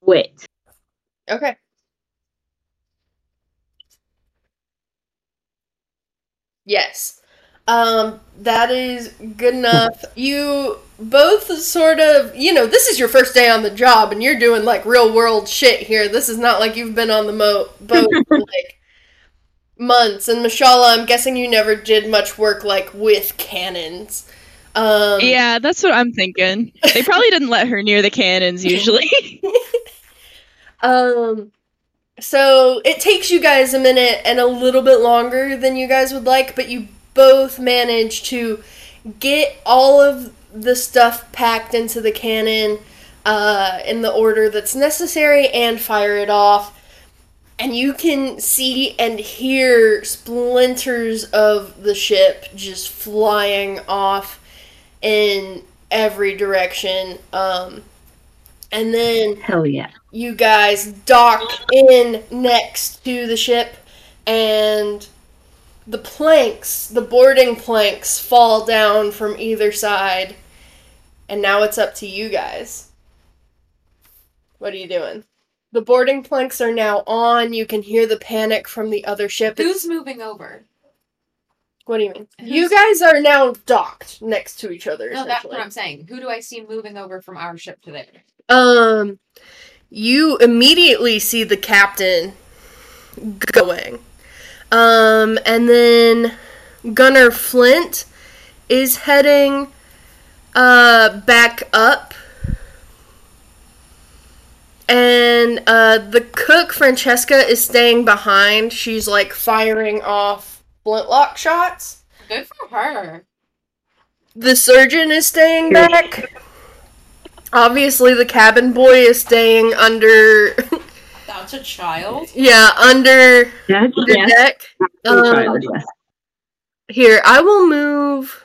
wit. okay. Yes. Um, that is good enough. You both sort of, you know, this is your first day on the job and you're doing like real world shit here. This is not like you've been on the mo- boat for like months. And Mashallah, I'm guessing you never did much work like with cannons. Um, Yeah, that's what I'm thinking. They probably didn't let her near the cannons usually. Um, so it takes you guys a minute and a little bit longer than you guys would like, but you both manage to get all of the stuff packed into the cannon uh, in the order that's necessary and fire it off. And you can see and hear splinters of the ship just flying off in every direction. Um, and then Hell yeah. you guys dock in next to the ship and the planks, the boarding planks fall down from either side. And now it's up to you guys. What are you doing? The boarding planks are now on. You can hear the panic from the other ship. It's- Who's moving over? what do you mean? Who's- You guys are now docked next to each other. No, that's what. I'm saying. Who do I see moving over from our ship to theirs? Um, you immediately see the captain going. Um, and then Gunner Flint is heading uh back up. And uh the cook Francesca is staying behind. She's like firing off flintlock shots. Good for her. The surgeon is staying back. Obviously, the cabin boy is staying under, That's a child. yeah, under That's the yes. deck. True Um, child, yes. here, I will move.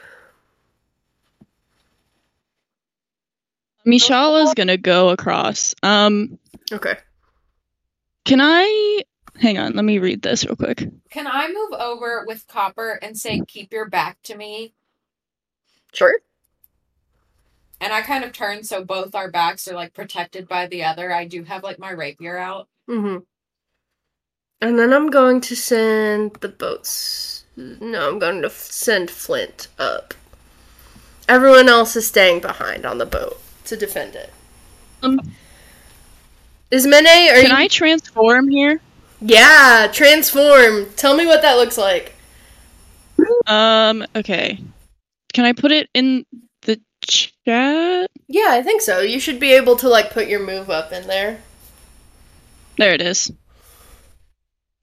Michelle is gonna go across. Um, Okay. can I hang on? Let me read this real quick. Can I move over with Copper and say, keep your back to me? Sure. And I kind of turn so both our backs are like protected by the other. I do have like my rapier out. Mm-hmm. And then I'm going to send the boats. No, I'm going to f- send Flint up. Everyone else is staying behind on the boat to defend it. Um, Ismene? Are can you? I transform here? Yeah, transform. Tell me what that looks like. Um, okay. Can I put it in the chat? Yeah, I think so. You should be able to like put your move up in there. There it is.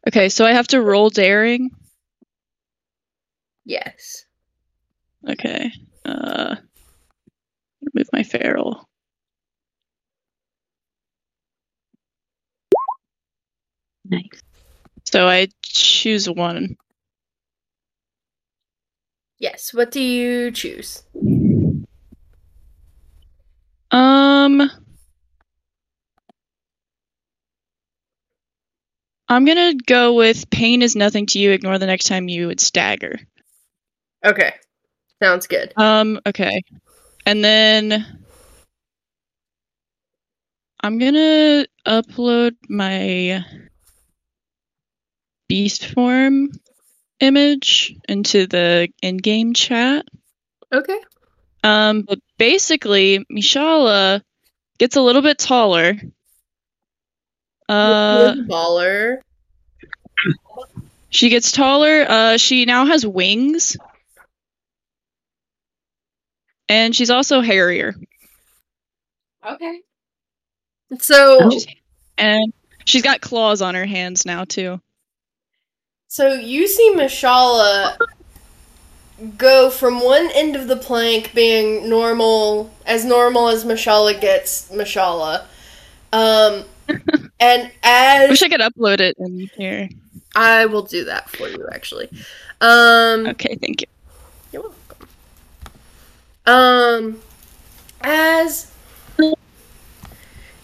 Okay, so I have to roll daring. Yes. Okay. Uh move my feral. Nice. So I choose one. Yes. What do you choose? Um I'm gonna go with pain is nothing to you, ignore the next time you would stagger. Okay. Sounds good. Um, okay. And then I'm gonna upload my beast form image into the in-game chat. Okay. Um, but basically, Mishala gets a little bit taller. Uh, baller. she gets taller. Uh, she now has wings. And she's also hairier. Okay. So Oh. And she's got claws on her hands now, too. So you see Mashala go from one end of the plank being normal, as normal as Mashala gets Mashala. Um, and as Wish I could upload it in here. I will do that for you, actually. Um, Okay, thank you. You're welcome. Um, as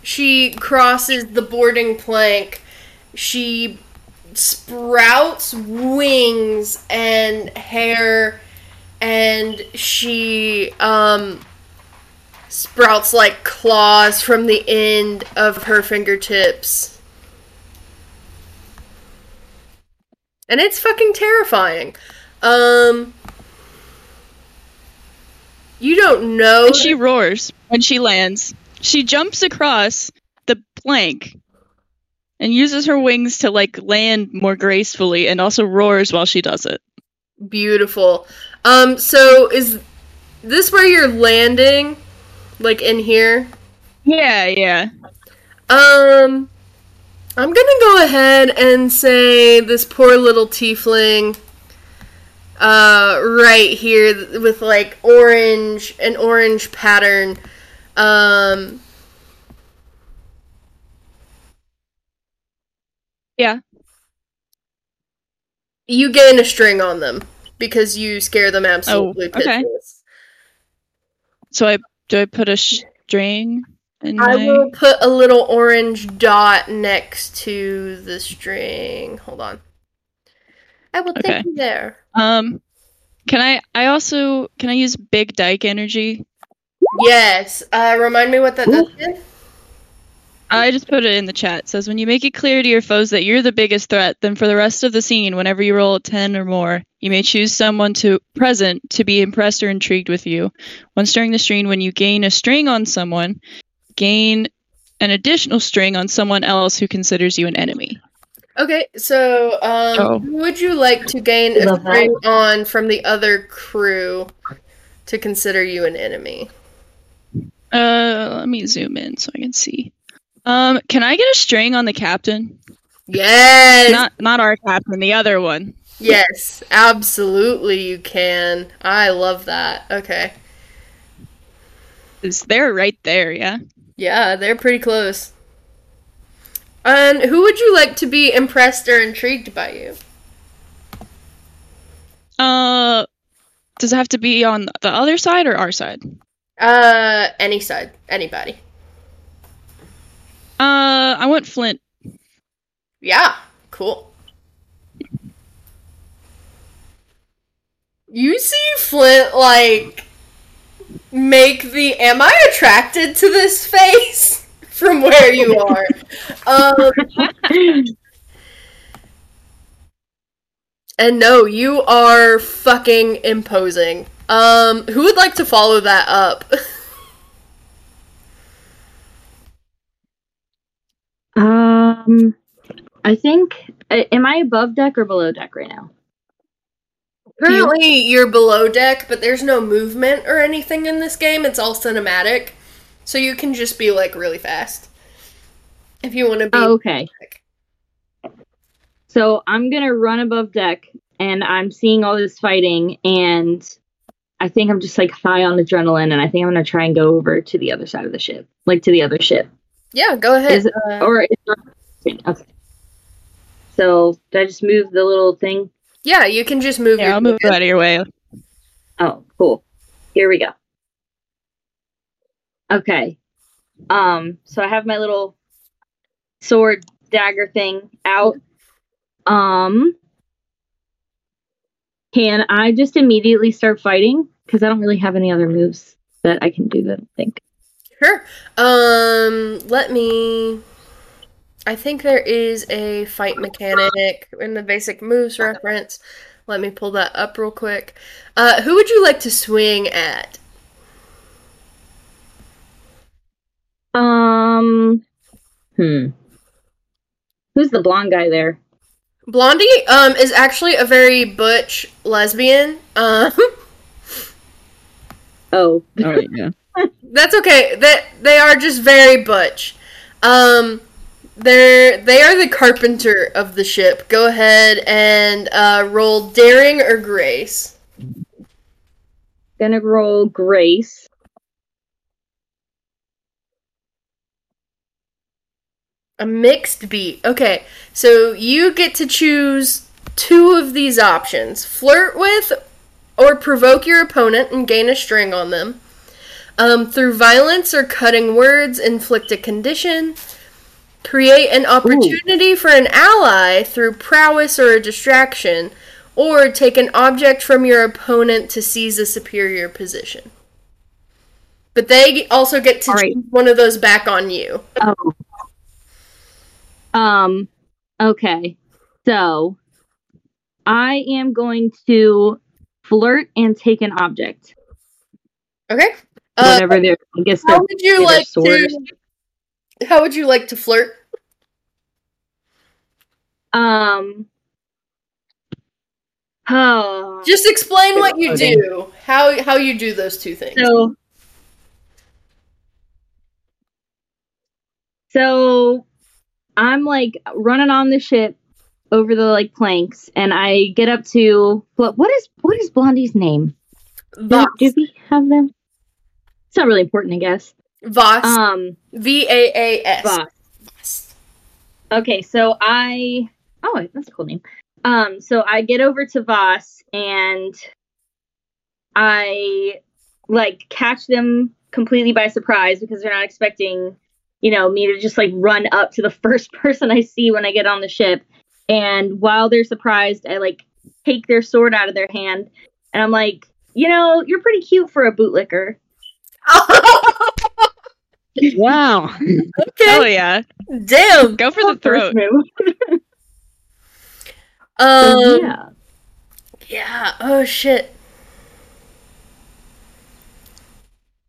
she crosses the boarding plank, she sprouts wings and hair, and she um sprouts like claws from the end of her fingertips. And it's fucking terrifying. Um you don't know And she roars when she lands. She jumps across the plank and uses her wings to like land more gracefully and also roars while she does it. beautiful. Um so is this where you're landing? Like in here? Yeah, yeah. Um, I'm gonna go ahead and say this poor little tiefling, uh, right here with like orange, an orange pattern. Um, Yeah. you gain a string on them because you scare them absolutely Oh, okay. pitless. So I do I put a string in I my will put a little orange dot next to the string. Hold on. I will Okay. take you there. um can I I also can I use big dyke energy? Yes. Uh, remind me what that does. again? I just put it in the chat. It says when you make it clear to your foes that you're the biggest threat, then for the rest of the scene, whenever you roll a 10 or more, you may choose someone to present to be impressed or intrigued with you. Once during the stream, when you gain a string on someone, gain an additional string on someone else who considers you an enemy. Okay, so um, Oh. who would you like to gain a Love that. string on from the other crew to consider you an enemy? Uh, let me zoom in so I can see. Um, can I get a string on the captain? Yes, Not not our captain, the other one. yes, absolutely you can. I love that. Okay, Is they're right there, yeah. yeah, they're pretty close. And who would you like to be impressed or intrigued by you? Uh, does it have to be on the other side or our side? Uh, any side, anybody. Uh, I want Flint. Yeah, cool. You see Flint like make the am I attracted to this face from where you are? um And no, you are fucking imposing. Um who would like to follow that up? Um, I think. Am I above deck or below deck right now? Currently, you're below deck, but there's no movement or anything in this game. It's all cinematic. So you can just be like really fast. If you want to be. Oh, okay. So I'm gonna run above deck, and I'm seeing all this fighting, and I think I'm just like high on adrenaline, and I think I'm gonna try and go over to the other side of the ship, like to the other ship, Yeah, go ahead. Is Uh, or is there- okay. So did I just move the little thing? yeah, you can just move Yeah, your I'll move out of your way. Oh, cool. Here we go. Okay. Um, so I have my little sword dagger thing out. Um, can I just immediately start fighting? Because I don't really have any other moves that I can do. That I think. Sure. Um, let me. I think there is a fight mechanic in the basic moves reference. Let me pull that up real quick. Uh, who would you like to swing at? Um. Hmm. Who's the blonde guy there? Blondie um is actually a very butch lesbian. Um, Oh, All right. yeah. That's okay. That they are just very butch. Um, they're they are the carpenter of the ship. Go ahead and uh, roll daring or grace. gonna roll Grace. A mixed beat. Okay, so you get to choose two of these options flirt with or provoke your opponent and gain a string on them. Um, through violence or cutting words, inflict a condition. Create an opportunity for an ally through prowess or a distraction. Or take an object from your opponent to seize a superior position. But they also get to right. choose one of those back on you. Oh. Um, okay. So I am going to flirt and take an object. Okay. Uh, Whatever their I guess how their, would you like sword. to? How would you like to flirt? um Oh Just explain what you Okay. do. How how you do those two things. so So I'm like running on the ship over the like planks and I get up to what what is what is Blondie's name? Do, do we have them? It's not really important, I guess. Vaas. Um V A A S. Vaas. Vaas. Okay, so I oh that's a cool name. Um, so I get over to Vaas and I like catch them completely by surprise because they're not expecting, you know, me to just like run up to the first person I see when I get on the ship. And while they're surprised, I like take their sword out of their hand and I'm like, you know, you're pretty cute for a bootlicker. Wow. Oh okay. yeah, Damn. go for the throat. First move. Um. yeah. Yeah. Oh shit.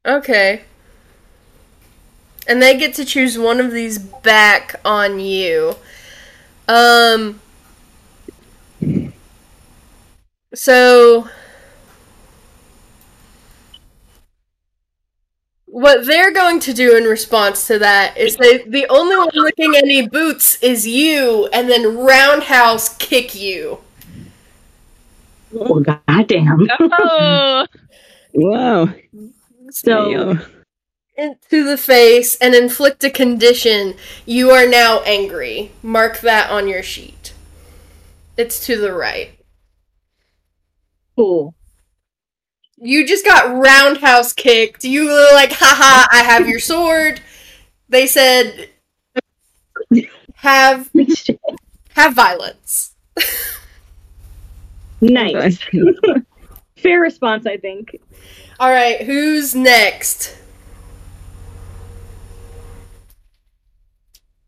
Okay. And they get to choose one of these back on you. Um So what they're going to do in response to that is they the only one licking any boots is you and then roundhouse kick you. Oh goddamn. Oh, Wow. So into the face and inflict a condition, you are now angry. Mark that on your sheet. It's to the right. cool. You just got roundhouse kicked. You were like, haha, I have your sword. They said, have have violence. Nice. Fair response, I think. All right, who's next?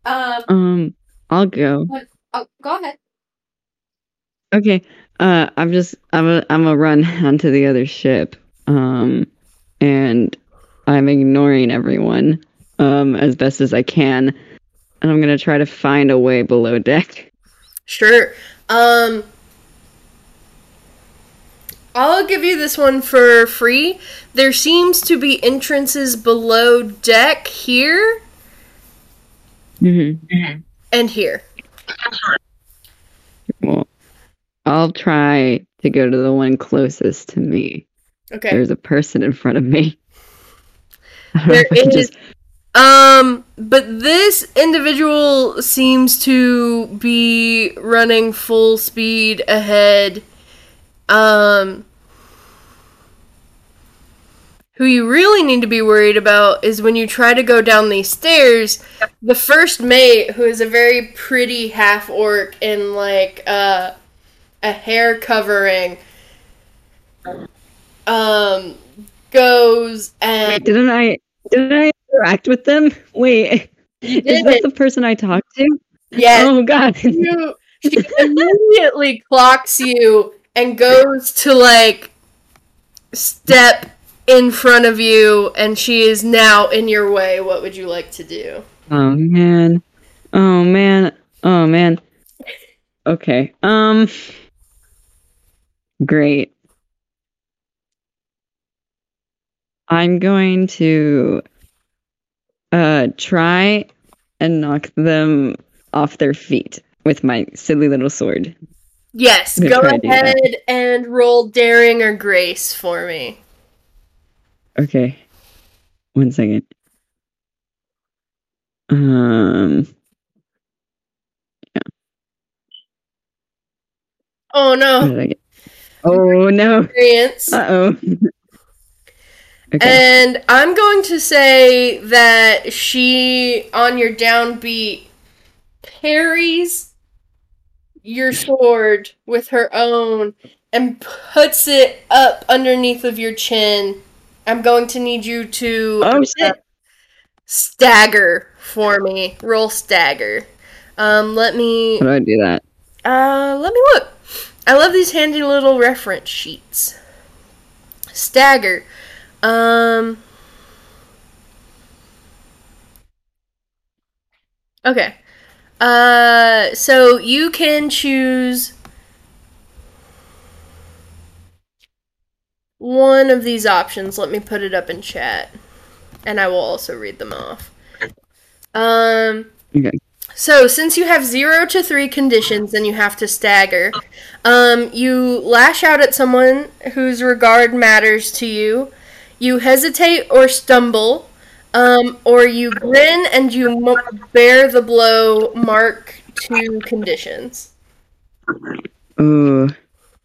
Um. Um, I'll go. Oh, go ahead. Okay. Uh, I'm just I'm a I'm a run onto the other ship. Um, and I'm ignoring everyone. Um, as best as I can, and I'm gonna try to find a way below deck. Sure. Um I'll give you this one for free. There seems to be entrances below deck here Mm-hmm. and here. I'll try to go to the one closest to me. Okay. There's a person in front of me. I don't know There if I can is- Um but this individual seems to be running full speed ahead. Um who you really need to be worried about is when you try to go down these stairs, the first mate, who is a very pretty half orc in like uh, a hair covering, um, goes and Wait, didn't I didn't I interact with them? Wait, is that the person I talked to? yes, Oh god. you, she immediately clocks you and goes to like step in front of you, and she is now in your way. What would you like to do? Oh man. Oh man. Oh man. Okay. Um Great. I'm going to uh try and knock them off their feet with my silly little sword. Yes, go try to do that. ahead and roll daring or grace for me. Okay. One second. Um Oh what no, did I get? Oh no. experience. Uh-oh. okay. And I'm going to say that she, on your downbeat, parries your sword with her own and puts it up underneath of your chin. I'm going to need you to Oh uh, shit. stagger for me. Roll stagger. Um, let me How do I do that? uh, let me look. I love these handy little reference sheets. Stagger. Um. Okay. Uh, so you can choose one of these options. Let me put it up in chat, and I will also read them off. Um. Okay. So, since you have zero to three conditions, then you have to stagger. Um, you lash out at someone whose regard matters to you. You hesitate or stumble. Um, or you grin and you bear the blow. Mark two conditions. Ooh.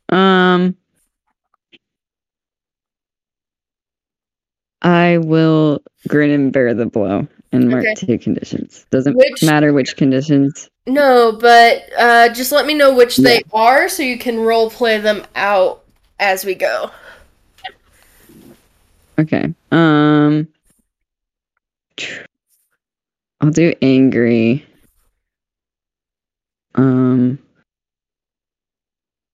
Um. I will grin and bear the blow and mark Okay. two conditions. Doesn't Which- matter which conditions. No, but uh, just let me know which they are so you can role play them out as we go. Okay. Um. I'll do angry. Um.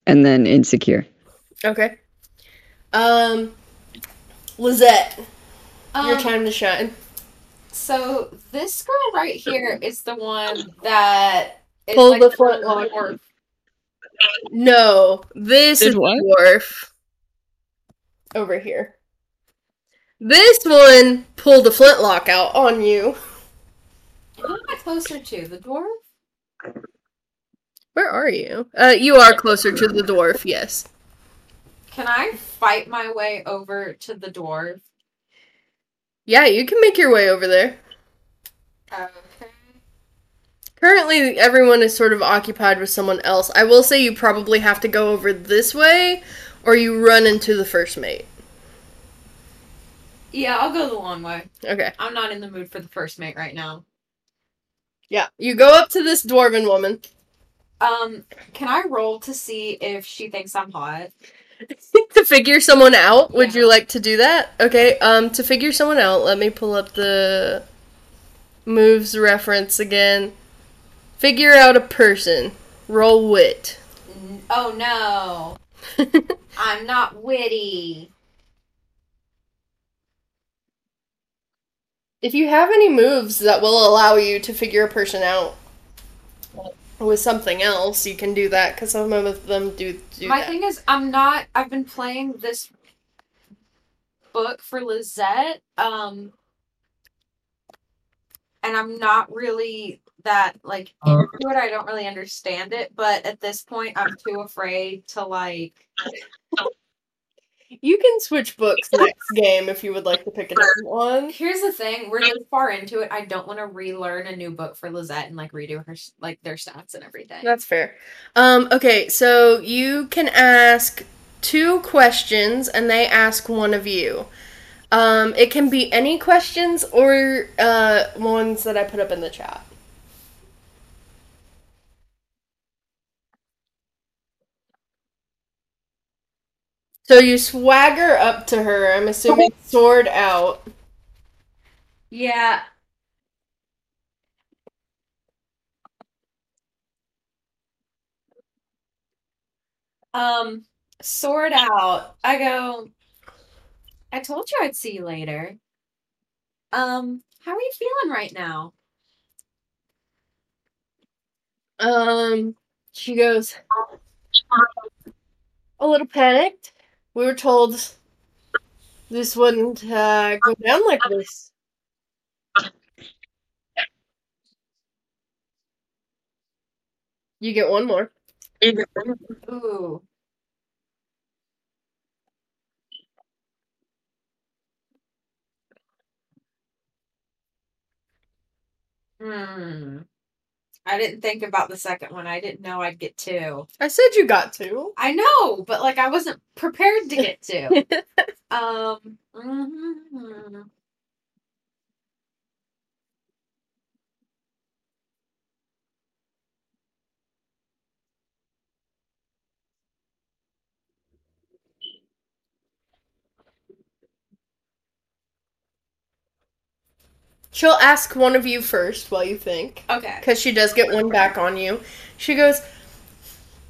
And then insecure. Okay. Um, Lizette, your Um, time to shine. So this girl right here is the one that is Pull like the the flintlock. dwarf. No, this Did is what? dwarf over here. This one pulled the flintlock out on you. Who am I closer to? The dwarf? Where are you? Uh, you are closer to the dwarf. Yes. Can I fight my way over to the dwarf? Yeah, you can make your way over there. Okay. Currently, everyone is sort of occupied with someone else. I will say you probably have to go over this way, or you run into the first mate. Yeah, I'll go the long way. Okay. I'm not in the mood for the first mate right now. Yeah. You go up to this dwarven woman. Um, can I roll to see if she thinks I'm hot? to figure someone out, would you like to do that? Okay, um, to figure someone out, let me pull up the moves reference again. Figure out a person. Roll wit. Oh no, I'm not witty. if you have any moves that will allow you to figure a person out with something else, you can do that because some of them do do My that. thing is, I'm not. I've been playing this book for Lizette, um, and I'm not really that like into it. I don't really understand it, but at this point, I'm too afraid to like. You can switch books next game if you would like to pick a different one. Here's the thing: we're this far into it. I don't want to relearn a new book for Lizette and like redo her like their stats and everything. That's fair. Um, okay, so you can ask two questions and they ask one of you. Um, it can be any questions or uh, ones that I put up in the chat. So you swagger up to her, I'm assuming sword out. Yeah. Um, sword out. I go. I told you I'd see you later. Um, how are you feeling right now? Um, she goes, a little panicked. We were told this wouldn't uh, go down like this. You get one more. Ooh. Hmm. I didn't think about the second one. I didn't know I'd get two. I said you got two. I know, but like I wasn't prepared to get two. um. mhm. She'll ask one of you first while you think. Okay. Because she does get one back on you. She goes,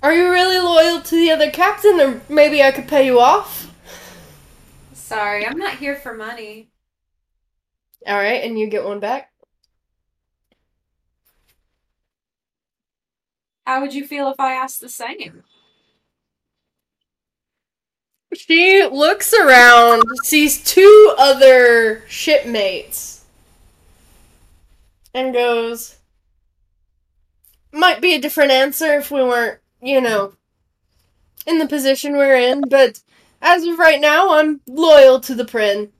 Are you really loyal to the other captain, or maybe I could pay you off? Sorry, I'm not here for money. Alright, and you get one back. How would you feel if I asked the same? She looks around, sees two other shipmates, and goes, Might be a different answer if we weren't, you know, in the position we're in, but as of right now, I'm loyal to the Prin.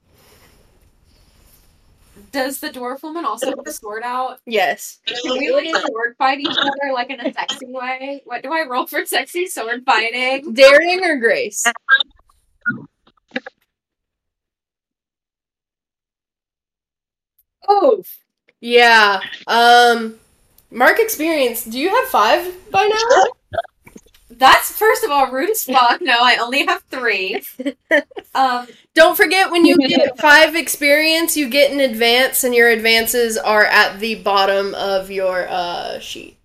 Does the dwarf woman also have a sword out? Yes. Can we like sword fight each other like in a sexy way? What do I roll for sexy sword fighting? Daring or Grace? Oh, Yeah. Um, Mark experience. Do you have five by now? that's first of all rude as fuck. No, I only have three. Um, Don't forget when you get five experience, you get an advance, and your advances are at the bottom of your uh, sheet.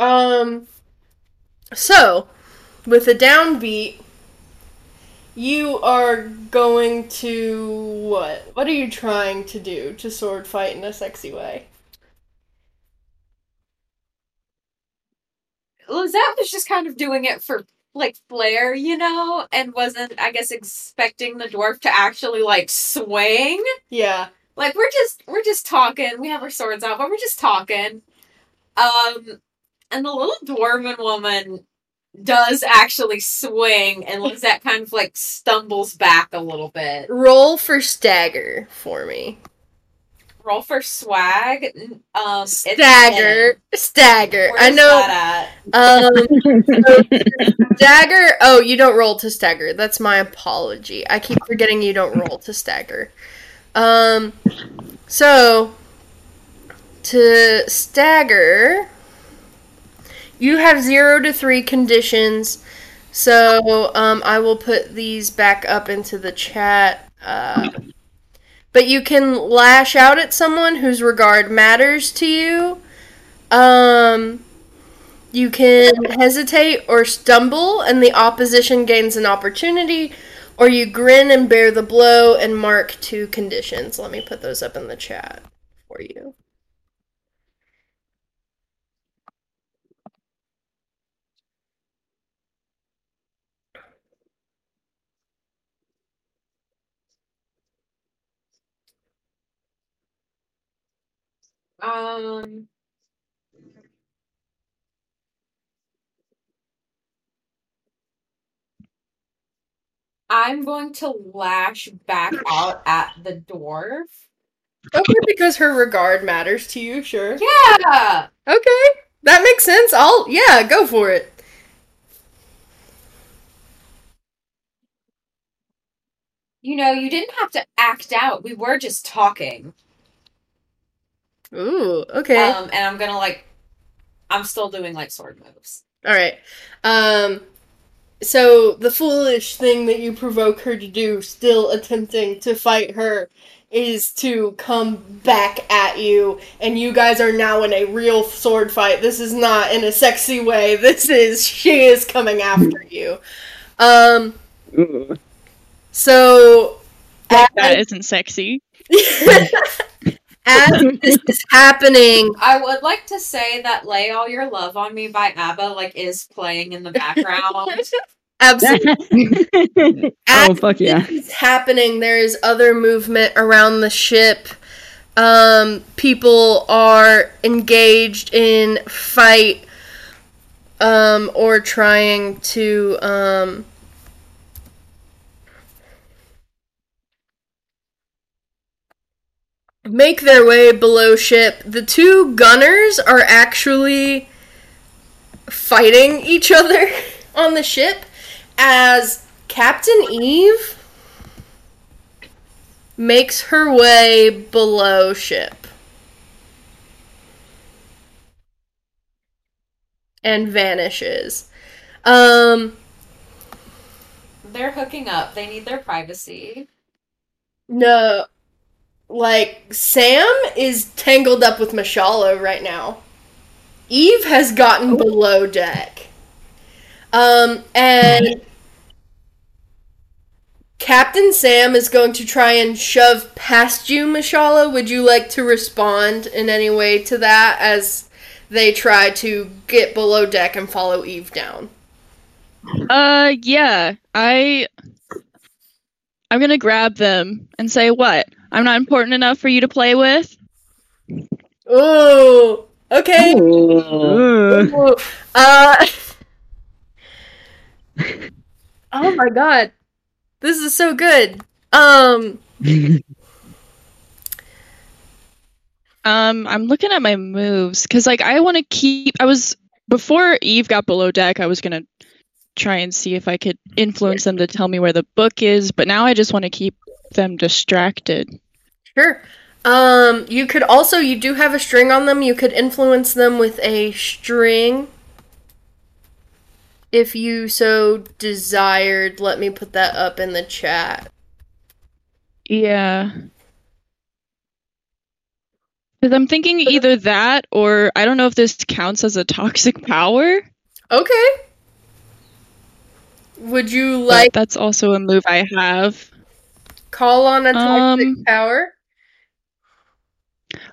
Um, so with a downbeat, you are going to what? What are you trying to do to sword fight in a sexy way? Lizette was just kind of doing it for like flair, you know, and wasn't, I guess, expecting the dwarf to actually like swing. Yeah. Like we're just we're just talking. We have our swords out, but we're just talking. Um, and the little dwarven woman does actually swing, and Lizette kind of like stumbles back a little bit. Roll for stagger for me. Roll for swag. Um, Stagger. ten. Stagger. Where's I know. that Um, stagger. Oh, you don't roll to stagger. That's my apology. I keep forgetting you don't roll to stagger. Um, so to stagger, you have zero to three conditions. So um, I will put these back up into the chat. Uh, but you can lash out at someone whose regard matters to you. Um, you can hesitate or stumble, and the opposition gains an opportunity. Or you grin and bear the blow and mark two conditions. Let me put those up in the chat for you. Um. I'm going to lash back out at the dwarf. Okay, because her regard matters to you, sure. Yeah. Okay, that makes sense. I'll, yeah, go for it. You know, you didn't have to act out. We were just talking. Ooh, okay. Um, and I'm gonna like, I'm still doing like sword moves. All right. Um, so the foolish thing that you provoke her to do, still attempting to fight her, is to come back at you, and you guys are now in a real sword fight. This is not in a sexy way. This is she is coming after you. Um, Ooh. so That isn't sexy. as this is happening, I would like to say that "Lay All Your Love on Me" by ABBA like is playing in the background. absolutely. oh fuck yeah! this is happening, there is other movement around the ship. Um, people are engaged in fight um, or trying to um, make their way below ship. The two gunners are actually fighting each other on the ship as Captain Eve makes her way below ship. And vanishes. Um, They're hooking up. They need their privacy. no, like, Sam is tangled up with Mashala right now. Eve has gotten below deck. Um, and Captain Sam is going to try and shove past you, Mashala. Would you like to respond in any way to that as they try to get below deck and follow Eve down? Uh, yeah. I. I'm gonna grab them and say, "What? I'm not important enough for you to play with." Oh, okay. Ooh. Ooh, Uh, oh my god, this is so good. Um, Um, I'm looking at my moves because, like, I want to keep. I was before Eve got below deck. I was gonna try and see if I could influence them to tell me where the book is, but now I just want to keep them distracted. sure. Um, you could also you do have a string on them. You could influence them with a string. If you so desired, let me put that up in the chat. Yeah. Because I'm thinking either that or I don't know if this counts as a toxic power. Okay. Would you But like that's also a move I have. Call on a toxic Um, power?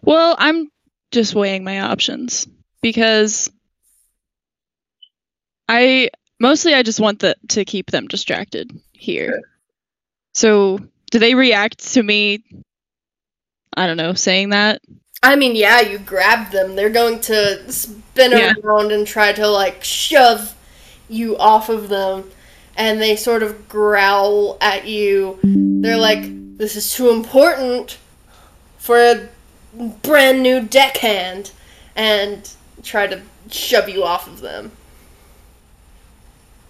Well, I'm just weighing my options because I mostly I just want the to keep them distracted here. So, do they react to me? I don't know, saying that. I mean, yeah, you grab them. They're going to spin Yeah. around and try to like shove you off of them, and they sort of growl at you. They're like, "This is too important for a brand new deckhand," and try to shove you off of them.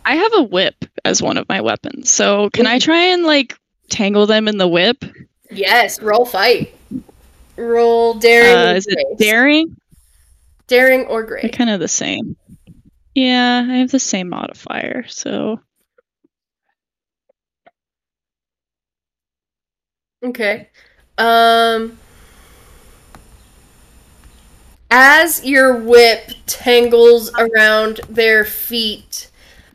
I have a whip as one of my weapons. So, can I try and like tangle them in the whip? Yes, roll fight. roll daring. Uh, is it grace. daring? Daring or great? They're kind of the same. Yeah, I have the same modifier, so Okay. Um as your whip tangles around their feet,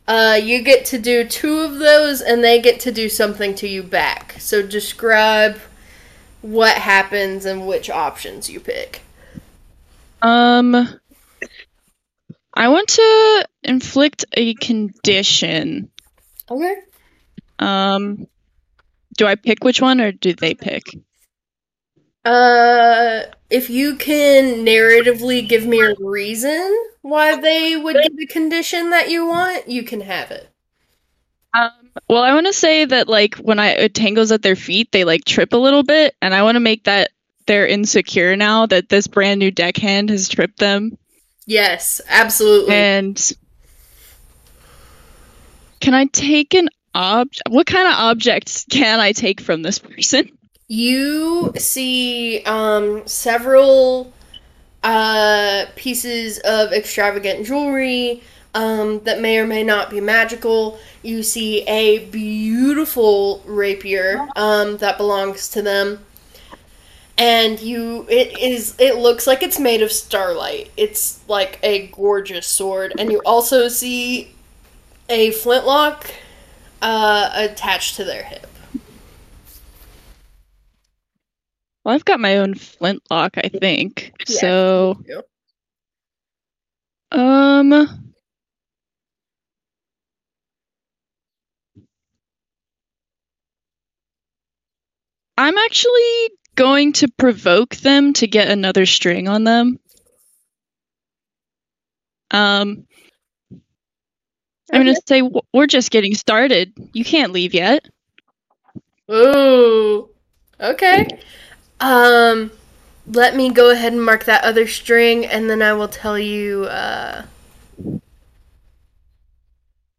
uh, you get to do two of those and they get to do something to you back. So describe what happens and which options you pick. um I want to inflict a condition. Okay. Um do I pick which one or do they pick? Uh, if you can narratively give me a reason why they would get the condition that you want, you can have it. Um, well, I want to say that like when I it tangles at their feet, they like trip a little bit, and I want to make that they're insecure now that this brand new deckhand has tripped them. Yes, absolutely. And can I take an object? What kind of objects can I take from this person? You see um, several uh, pieces of extravagant jewelry um, that may or may not be magical. You see a beautiful rapier um, that belongs to them. And you, it is, it looks like it's made of starlight. It's like a gorgeous sword. And you also see a flintlock uh, attached to their hip. Well, I've got my own flintlock, I think. Yeah, so, you um, I'm actually going to provoke them to get another string on them. Um, I'm going to say we're just getting started. You can't leave yet. Ooh. Okay. Um let me go ahead and mark that other string and then I will tell you uh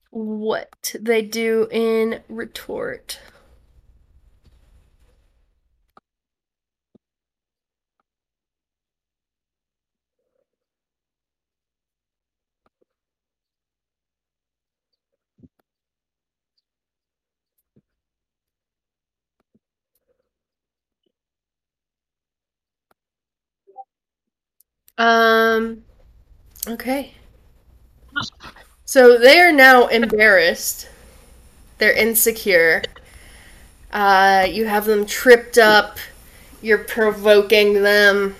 what they do in retort. Um okay. So they are now embarrassed. They're insecure. Uh you have them tripped up. You're provoking them.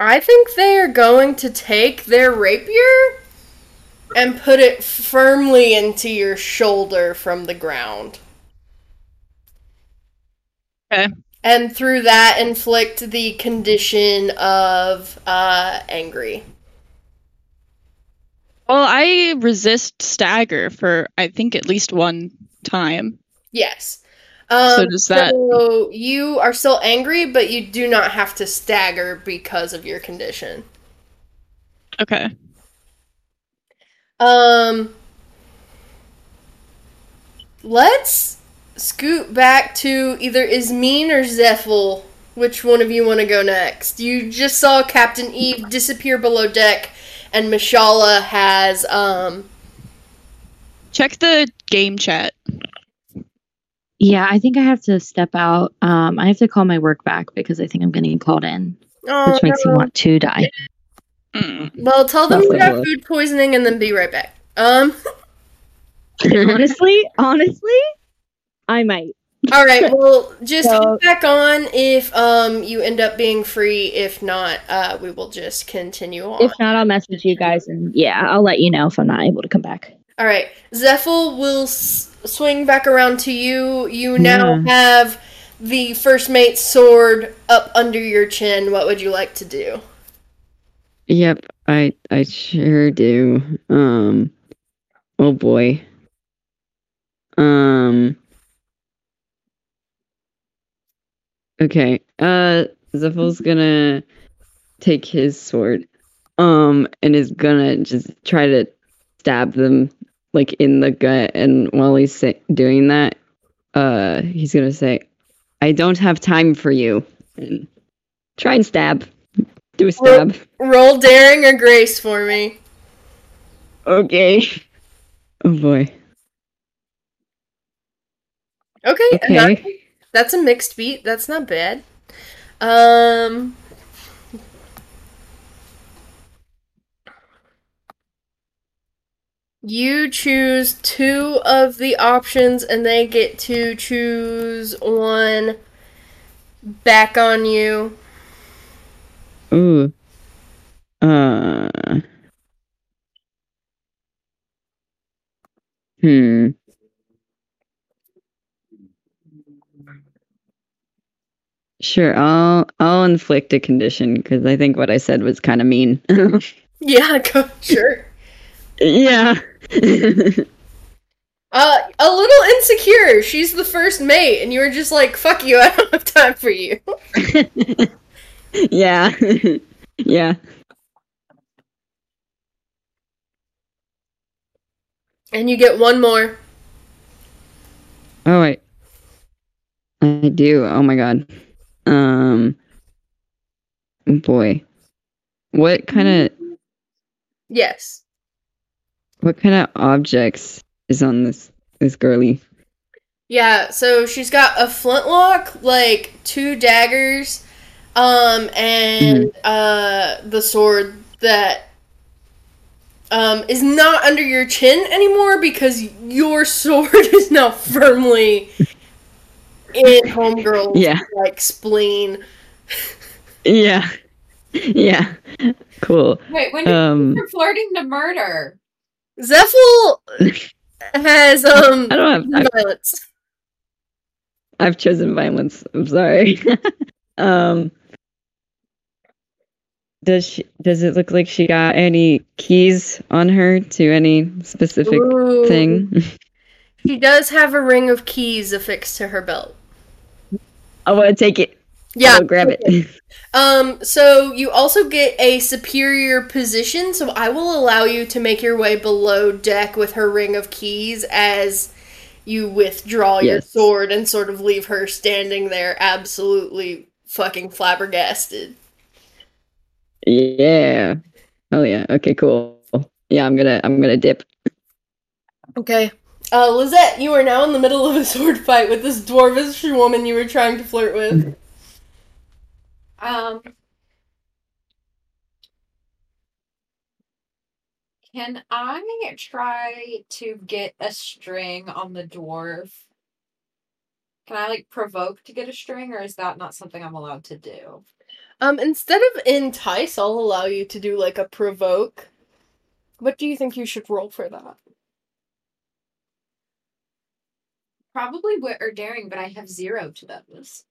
I think they are going to take their rapier and put it firmly into your shoulder from the ground. Okay. And through that, inflict the condition of uh, angry. Well, I resist stagger for I think at least one time. Yes. Um, So does that- So you are still angry, but you do not have to stagger because of your condition. Okay. Um, let's scoot back to either Ismene or Zephyl. Which one of you want to go next? You just saw Captain Eve disappear below deck, and Mashala has um. Check the game chat. Yeah, I think I have to step out. Um, I have to call my work back because I think I'm getting called in, Oh, which makes me want to die. Mm. Well, tell them That's you have food poisoning, and then be right back. Um. honestly, honestly, I might. All right. Well, just So- back on if um you end up being free. If not, uh, we will just continue on. If not, I'll message you guys, and yeah, I'll let you know if I'm not able to come back. All right, Zephyl will s- swing back around to you. You now Yeah. have the first mate's sword up under your chin. What would you like to do? Yep, I I sure do. Um oh boy. Um Okay. Uh Zephyl's gonna take his sword. Um and is gonna just try to stab them like in the gut and while he's sa- doing that uh he's gonna say I don't have time for you. And try and stab. Do a stab. Roll daring or grace for me. Okay. Oh boy. Okay, Okay. That's a mixed beat. That's not bad. Um. You choose two of the options, and they get to choose one back on you. Ooh. Uh. Hmm. Sure, I'll I'll inflict a condition because I think what I said was kind of mean. Yeah, go, sure. yeah. Uh, a little insecure. She's the first mate, and you were just like, "Fuck you! I don't have time for you." yeah. yeah. And you get one more. Oh wait. I do. Oh my god. Um. Boy. What kind of Yes. what kind of objects is on this this girly? Yeah, so she's got a flintlock, like two daggers, um, and uh, the sword that um is not under your chin anymore because your sword is now firmly in homegirl's Yeah. like spleen. Yeah. Yeah. Cool. Wait, when did Um. you're flirting to murder? Zephyl has um I don't have. I've, violence. I've chosen violence. I'm sorry. um. Does she? Does it look like she got any keys on her to any specific Ooh. thing? She does have a ring of keys affixed to her belt. I want to take it. Yeah. I'll grab it. Um, so you also get a superior position, so I will allow you to make your way below deck with her ring of keys as you withdraw your sword and sort of leave her standing there absolutely fucking flabbergasted. Yeah. Oh yeah. Okay. Cool. Yeah. I'm gonna. I'm gonna dip. Okay. Uh, Lizette, you are now in the middle of a sword fight with this dwarvish woman you were trying to flirt with. Um. Can I try to get a string on the dwarf? Can I like provoke to get a string, or is that not something I'm allowed to do? Um, instead of entice, I'll allow you to do like a provoke. What do you think you should roll for that? Probably wit or daring, but I have zero to those.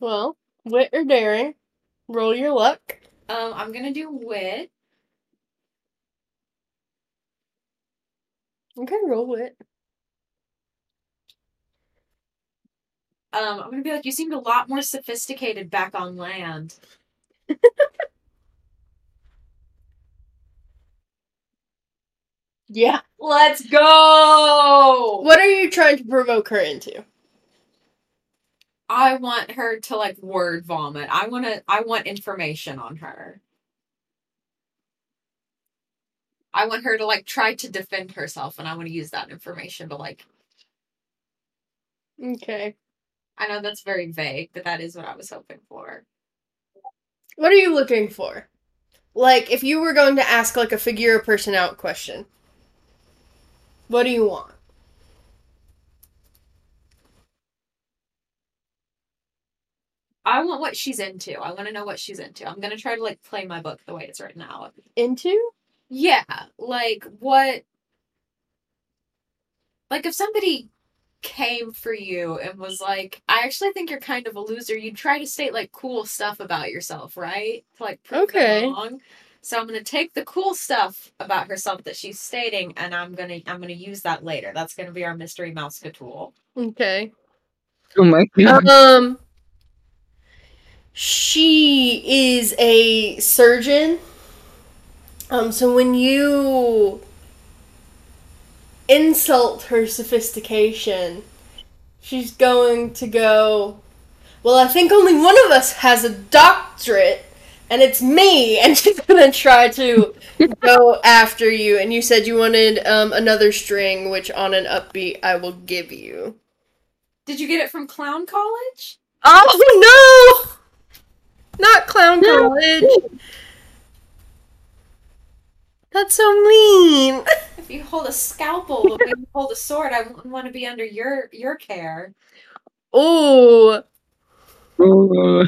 Well, wit or daring. Roll your luck. Um, I'm gonna do wit. Okay, roll wit. Um, I'm gonna be like, you seemed a lot more sophisticated back on land. Yeah. Let's go. What are you trying to provoke her into? I want her to like word vomit. I want to. I want information on her. I want her to like try to defend herself, and I want to use that information to like. Okay. I know that's very vague, but that is what I was hoping for. What are you looking for? Like, if you were going to ask like a figure a person out question, what do you want? I want what she's into. I want to know what she's into. I'm gonna try to like play my book the way it's written out. Into? Yeah, like what like if somebody came for you and was like, I actually think you're kind of a loser, you'd try to state like cool stuff about yourself, right? To like prove Okay. them wrong. So I'm gonna take the cool stuff about herself that she's stating and I'm gonna I'm gonna use that later. That's gonna be our mystery mouse tool. Okay. Oh my god. Um, she is a surgeon. Um, so when you insult her sophistication, she's going to go, Well, I think only one of us has a doctorate, and it's me. And she's going to try to go after you. And you said you wanted um, another string, which on an upbeat I will give you. Did you get it from Clown College? Oh, no! Not Clown College. That's so mean. If you hold a scalpel, if you hold a sword, I wouldn't want to be under your your care. Oh, Ooh.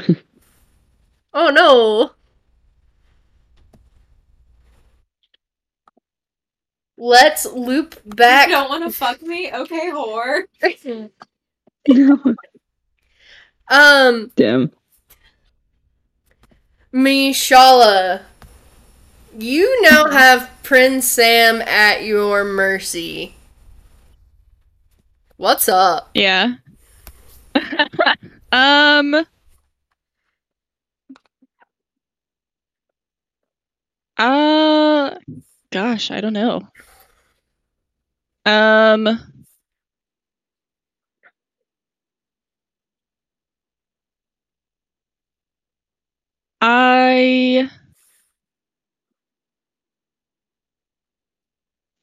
Oh no. Let's loop back. You don't want to fuck me? Okay, whore. Um, Damn. Mishala, you now have Prince Sam at your mercy. What's up? Yeah. um. Uh, gosh, I don't know. Um. I.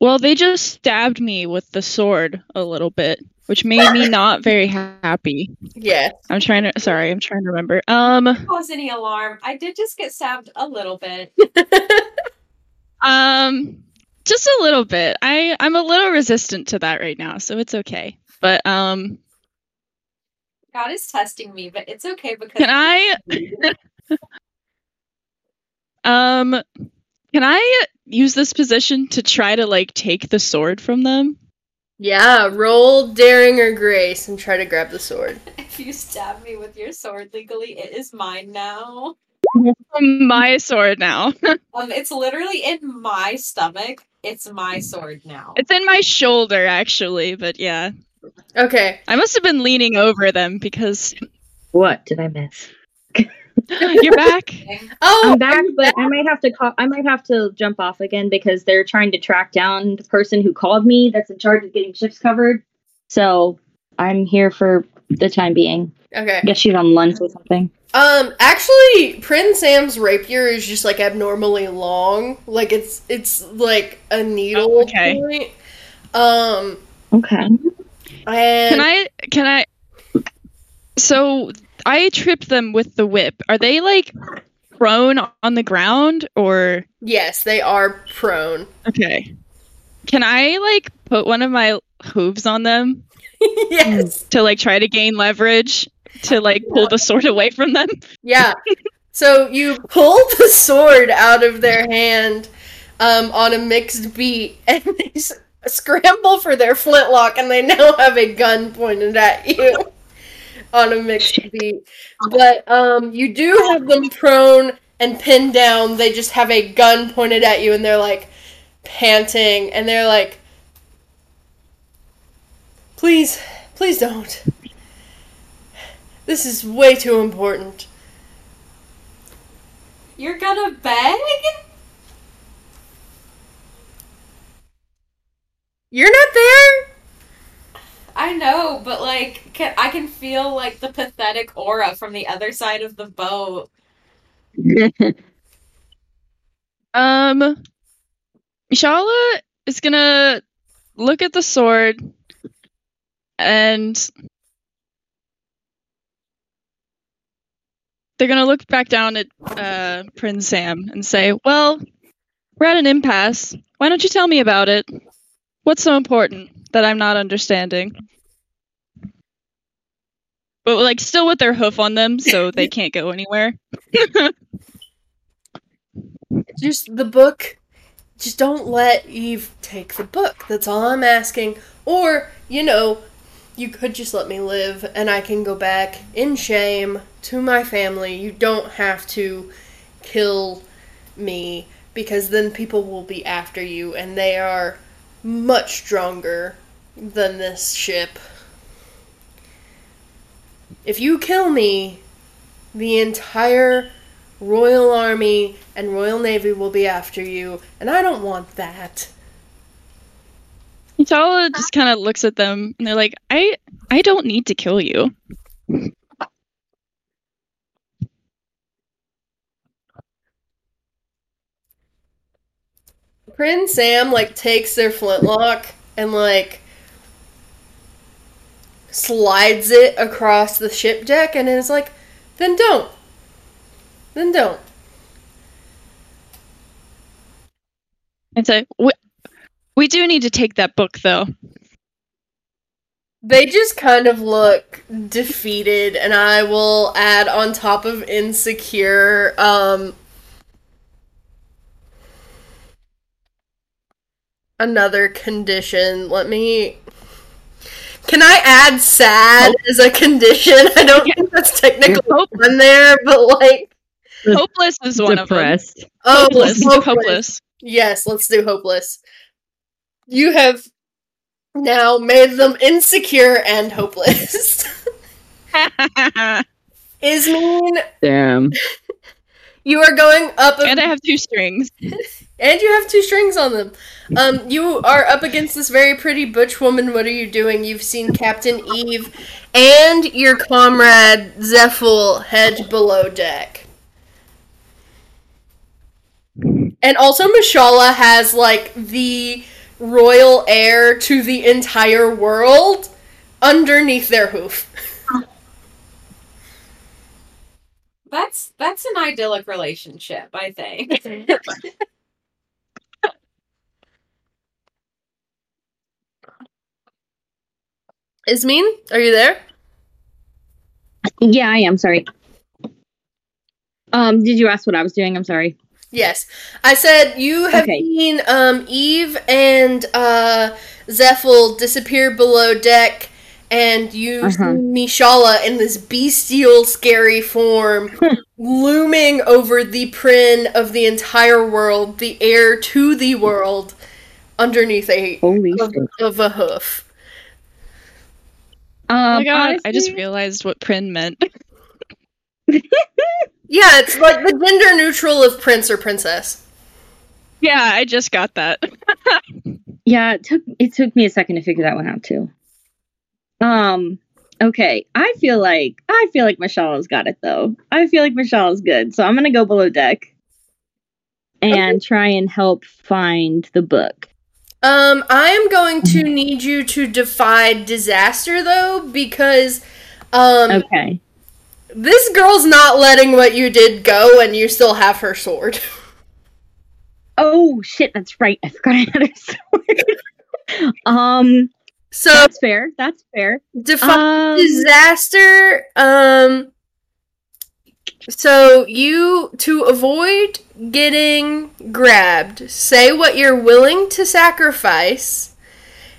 Well, they just stabbed me with the sword a little bit, which made me not very happy. Yeah. I'm trying to. Sorry, I'm trying to remember. Um, Cause any alarm? I did just get stabbed a little bit. um, just a little bit. I I'm a little resistant to that right now, so it's okay. But um, God is testing me, but it's okay because can I? um, can I use this position to try to like take the sword from them? Yeah, roll daring or grace and try to grab the sword. if you stab me with your sword legally, it is mine now. My sword now. Um, it's literally in my stomach. It's my sword now. it's in my shoulder actually, but yeah, Okay. I must have been leaning over them because What did I miss? you're back. Oh, I'm back, but I might have to call. I might have to jump off again because they're trying to track down the person who called me. That's in charge of getting shifts covered. So I'm here for the time being. okay. I guess she's on lunch or something. Um, actually, Prince Sam's rapier is just like abnormally long. Like it's it's like a needle Oh, okay. point. Um, Okay. and Can I? Can I? So I tripped them with the whip. Are they like prone on the ground or? yes, they are prone. Okay. Can I like put one of my hooves on them yes. to like try to gain leverage to like pull the sword away from them? Yeah. So you pull the sword out of their hand um, on a mixed beat, and they s- scramble for their flintlock, and they now have a gun pointed at you on a mixed beat. But um, you do have them prone and pinned down. They just have a gun pointed at you, and they're like panting, and they're like, "Please, please don't. This is way too important." You're gonna beg? You're not there? I know, but like, can, I can feel like the pathetic aura from the other side of the boat. Um, Mishala is gonna look at the sword and they're gonna look back down at uh, Prince Sam and say, "Well, we're at an impasse. Why don't you tell me about it? What's so important that I'm not understanding?" But like, still with their hoof on them, so they can't go anywhere. Just the book. Just don't let Eve take the book. That's all I'm asking. Or, you know, you could just let me live and I can go back in shame to my family. You don't have to kill me because then people will be after you and they are much stronger than this ship. If you kill me, the entire Royal Army and Royal Navy will be after you, and I don't want that. Mishala just kind of looks at them and they're like, "I I don't need to kill you." Prince Sam like takes their flintlock and like slides it across the ship deck and is like, then don't. Then don't. And say, "We we do need to take that book though." They just kind of look defeated, and I will add on top of insecure, um, another condition. Let me. Can I add sad as a condition? I don't think that's technically Hope- on there, but like, Hopeless is one of them. Depressed. oh, Hopeless. hopeless. hopeless. Yes, let's do hopeless. You have now made them insecure and hopeless. is mean. Damn. you are going up, and I have two strings. and you have two strings on them. Um, you are up against this very pretty butch woman. What are you doing? You've seen Captain Eve and your comrade Zephyl head below deck. And also, Mishala has like the royal heir to the entire world underneath their hoof. That's that's an idyllic relationship, I think. Ismene, are you there? Yeah, I am. Sorry. Um, did you ask what I was doing? I'm sorry. Yes. I said you have Okay. seen um, Eve and uh, Zephyl disappear below deck, and you Uh-huh. see Mishala in this bestial, scary form looming over the prin of the entire world, the heir to the world, underneath a Holy of, of a hoof. Um, oh my god! I just realized what Prin meant. Yeah, it's like the gender neutral of prince or princess. yeah, I just got that. Yeah, it took it took me a second to figure that one out too. Um, okay. I feel like I feel like Michelle's got it though. I feel like Michelle's good. So I'm gonna go below deck and try and help find the book. Um, I am going to need you to defy disaster though, because um Okay. this girl's not letting what you did go and you still have her sword. Oh shit, that's right. I forgot I had a sword. um, So that's fair. That's fair. defy Um, disaster, um so you to avoid getting grabbed, say what you're willing to sacrifice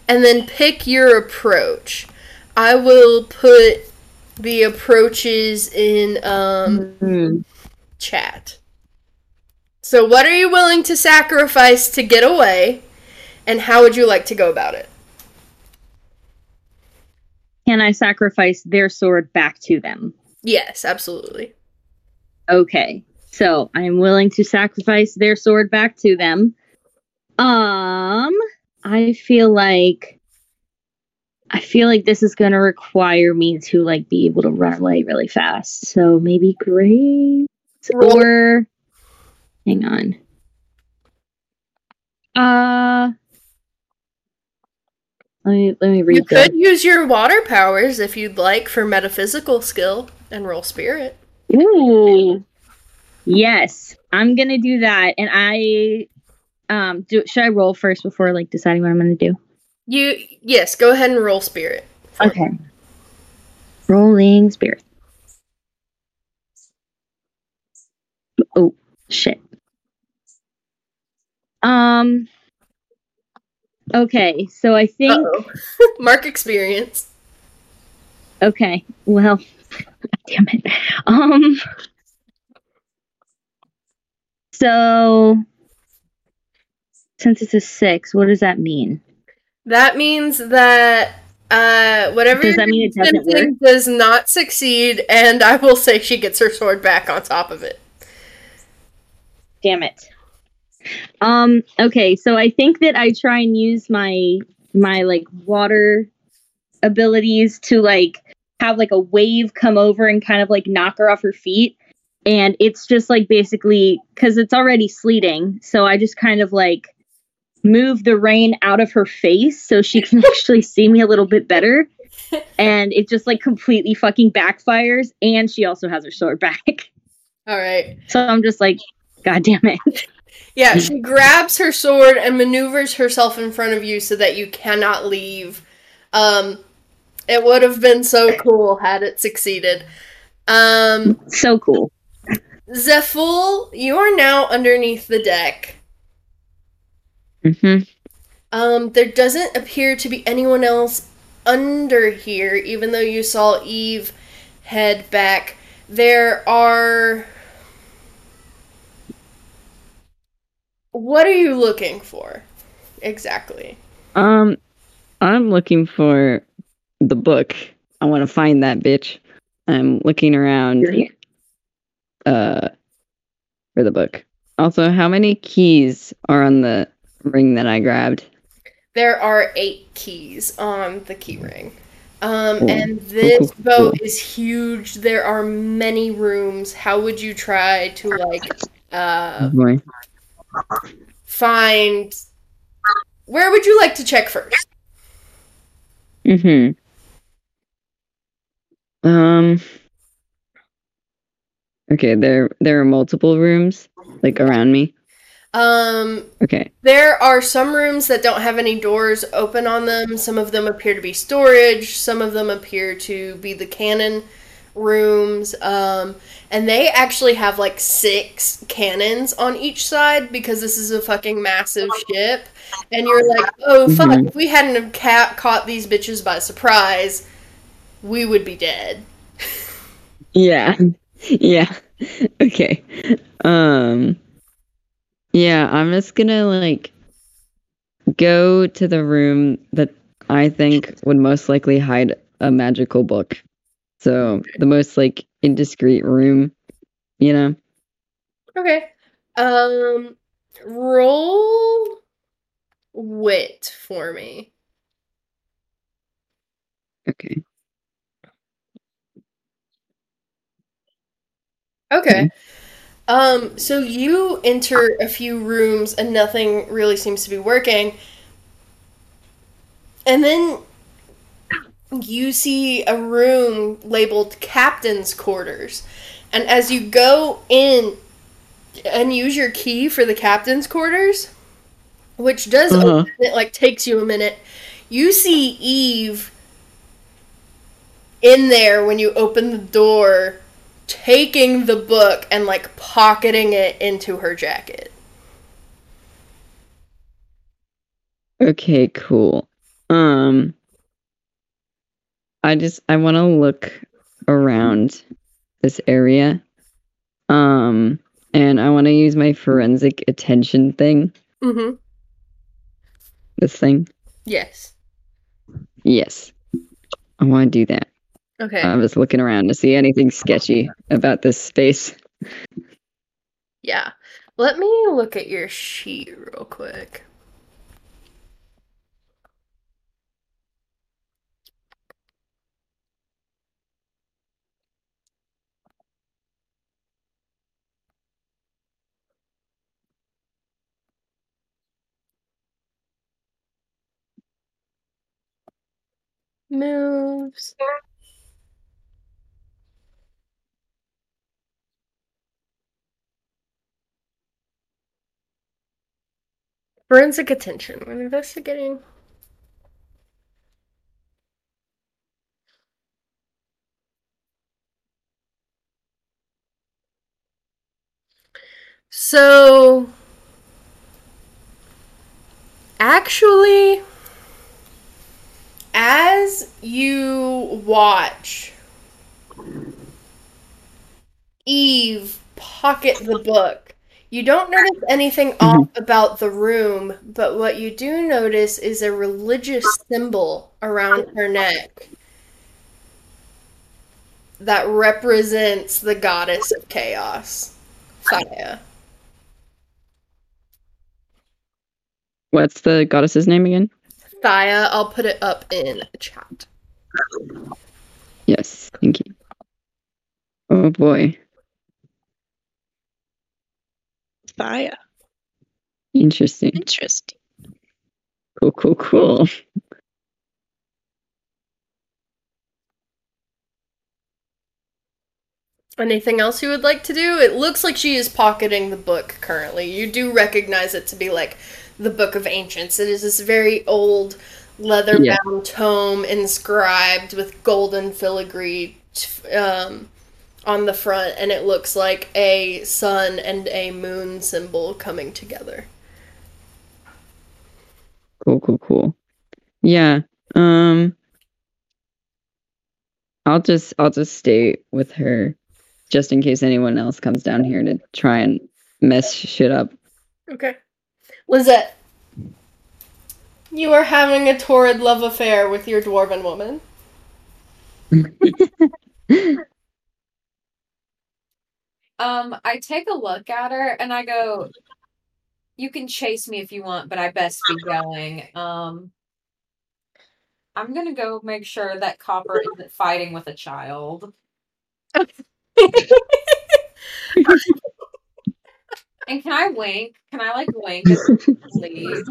and then pick your approach. I will put the approaches in um hmm. chat. So, what are you willing to sacrifice to get away, and how would you like to go about it? Can I sacrifice their sword back to them? Yes, absolutely. Okay. So I'm willing to sacrifice their sword back to them. Um, I feel like I feel like this is gonna require me to like be able to run away really fast. So maybe Grace or hang on. Uh let me let me read. You could use your water powers if you'd like for metaphysical skill and roll spirit. Ooh. Yes, I'm gonna do that, and I um do. Should I roll first before like deciding what I'm gonna do? You yes, go ahead and roll spirit. for me. Okay. Rolling spirit. Oh shit. Um. Okay, so I think. Mark experience. Okay, well, damn it. Um. So, since it's a six, what does that mean? That means that uh, whatever Does that mean it doesn't attempting does not succeed, and I will say she gets her sword back on top of it. Damn it. Um, okay, so I think that I try and use my my like water abilities to like have like a wave come over and kind of like knock her off her feet. And it's just like basically because it's already sleeting. So I just kind of like move the rain out of her face so she can actually see me a little bit better. And it just like completely fucking backfires. And she also has her sword back. All right. So I'm just like, God damn it. Yeah, she grabs her sword and maneuvers herself in front of you so that you cannot leave. Um, it would have been so cool had it succeeded. Um, So cool. Zephyl, you are now underneath the deck. hmm Um, there doesn't appear to be anyone else under here, even though you saw Eve head back. There are. What are you looking for? Exactly. Um, I'm looking for the book. I want to find that bitch. I'm looking around. Uh, for the book. Also, how many keys are on the ring that I grabbed? There are eight keys on the keyring. Um, Cool. and this cool, boat is huge. There are many rooms. How would you try to like uh find where would you like to check first? Hmm. Um. Okay, there there are multiple rooms like around me. Um Okay. there are some rooms that don't have any doors open on them. Some of them appear to be storage, some of them appear to be the cannon rooms. Um and they actually have like six cannons on each side because this is a fucking massive ship. And you're like, oh fuck, Mhm. if we hadn't have ca- caught these bitches by surprise, we would be dead. Yeah. Yeah. Okay. Um Yeah, I'm just gonna like go to the room that I think would most likely hide a magical book. So the most like indiscreet room, you know? Okay. Um roll wit for me. Okay. Okay. Um, so you enter a few rooms and nothing really seems to be working. And then you see a room labeled captain's quarters. And as you go in and use your key for the captain's quarters, which does Uh-huh. open, it like takes you a minute, you see Eve in there when you open the door taking the book and like pocketing it into her jacket. Okay, cool. Um I just I want to look around this area. Um and I want to use my forensic attention thing. Mm-hmm. This thing. Yes. Yes. I want to do that. Okay. I was looking around to see anything sketchy about this space. yeah. Let me look at your sheet real quick. Moves. Forensic attention. When investigating. So, actually, as you watch Eve pocket the book, you don't notice anything mm-hmm. off about the room, but what you do notice is a religious symbol around oh. her neck that represents the goddess of chaos, Thaya. What's the goddess's name again? Thaya. I'll put it up in chat. Yes, thank you. Oh boy, Fire. interesting. Interesting. Cool, cool, cool. Anything else you would like to do? It looks like she is pocketing the book currently. You do recognize it to be like the Book of Ancients. It is this very old leather bound tome inscribed with golden filigree um, on the front, and it looks like a sun and a moon symbol coming together. Cool, cool, cool. Yeah. Um I'll just I'll just stay with her just in case anyone else comes down here to try and mess shit up. Okay. Lizette, you are having a torrid love affair with your dwarven woman. Um, I take a look at her and I go, "You can chase me if you want, but I best be going." Um, I'm gonna go make sure that Copper isn't fighting with a child. And can I wink? Can I like wink?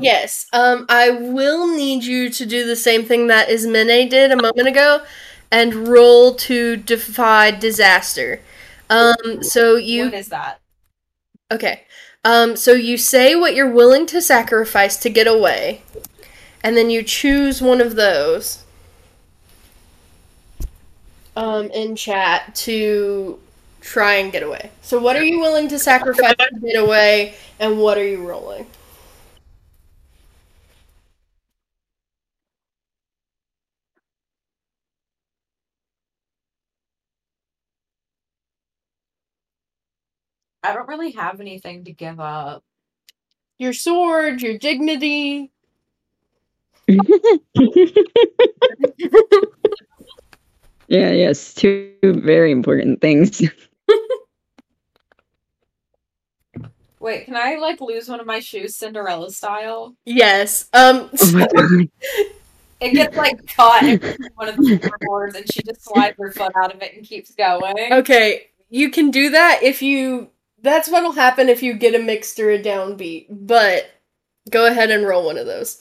Yes. Um, I will need you to do the same thing that Ismene did a moment ago, and roll to defy disaster. Um, so you What is that? okay. Um, so you say what you're willing to sacrifice to get away, and then you choose one of those. Um, in chat to try and get away. So what are you willing to sacrifice to get away, and what are you rolling? I don't really have anything to give up. Your sword, your dignity. Yeah, yes, two very important things. Wait, can I like lose one of my shoes Cinderella style? Yes. Um. Oh my god. It gets like caught in one of the floorboards and she just slides her foot out of it and keeps going. Okay, you can do that if you. That's what'll happen if you get a mixed or a downbeat. But go ahead and roll one of those.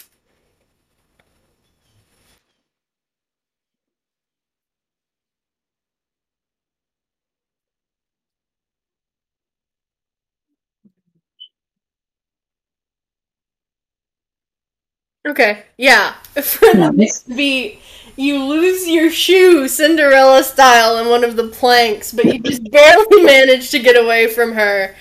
Okay, yeah. For the Nice. mixed beat, you lose your shoe Cinderella style in one of the planks, but you just barely manage to get away from her.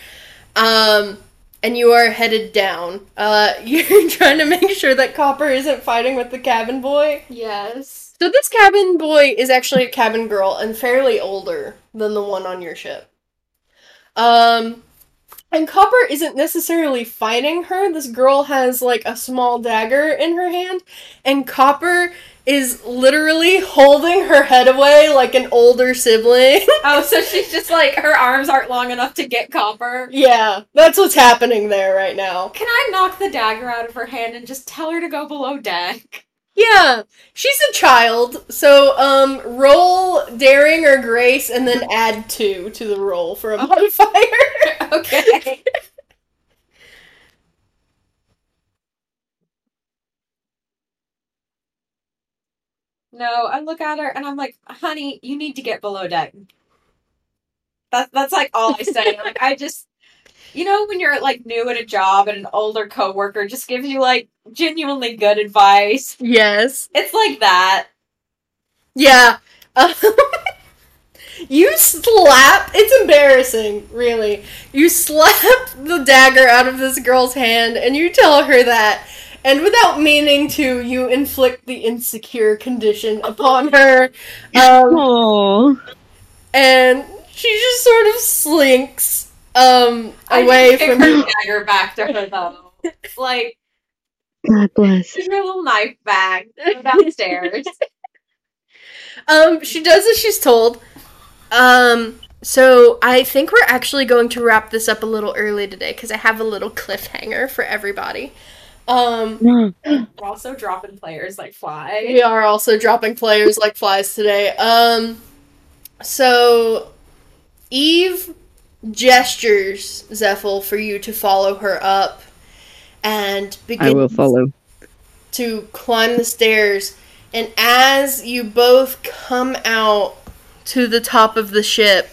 Um, and you are headed down. Uh, you're trying to make sure that Copper isn't fighting with the cabin boy. Yes. So this cabin boy is actually a cabin girl and fairly older than the one on your ship. Um, and Copper isn't necessarily fighting her. This girl has like a small dagger in her hand, and Copper is literally holding her head away like an older sibling. Oh, so she's just like her arms aren't long enough to get copper. yeah, that's what's happening there right now. Can I knock the dagger out of her hand and just tell her to go below deck? Yeah, she's a child, so um, roll daring or grace, and then add two to the roll for a modifier. okay. No, I look at her and I'm like, honey, you need to get below deck. That's that's like all I say. like I just you know when you're like new at a job and an older coworker just gives you like genuinely good advice. yes. It's like that. Yeah. You slap. It's embarrassing, really. You slap the dagger out of this girl's hand and you tell her that. And without meaning to, you inflict the insecure condition upon her. Um, Oh. and she just sort of slinks um, away just from her dagger back to her though. Like God bless. Her little knife bag downstairs. Um, she does as she's told. Um, so I think we're actually going to wrap this up a little early today because I have a little cliffhanger for everybody. Um, We're also dropping players like flies. we are also dropping players like flies today. Um, so Eve gestures Zephyl for you to follow her up, and begin I will follow. to climb the stairs. And as you both come out to the top of the ship,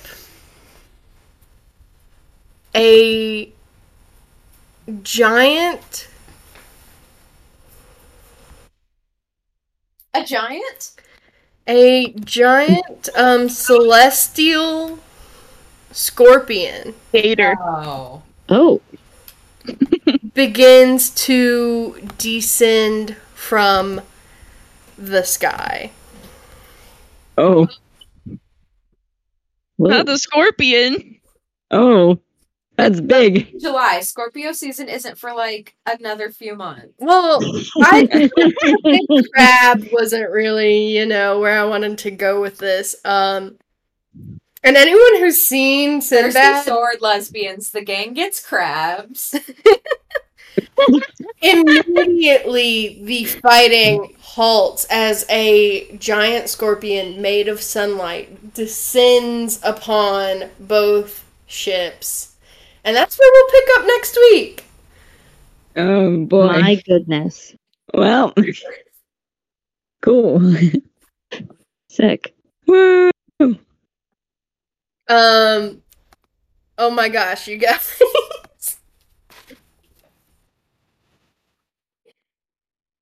a giant A giant? a giant um celestial scorpion Gator. Oh. Oh, begins to descend from the sky. Oh, whoa. Not the scorpion. oh, that's big. July. Scorpio season isn't for like another few months. Well, I think crab wasn't really, you know, where I wanted to go with this. Um and anyone who's seen Thirsty Sinbad sword lesbians. The gang gets crabs. immediately the fighting halts as a giant scorpion made of sunlight descends upon both ships. And that's where we'll pick up next week. Oh boy. My goodness. Well, cool. Sick. Woo. Um oh my gosh, you guys.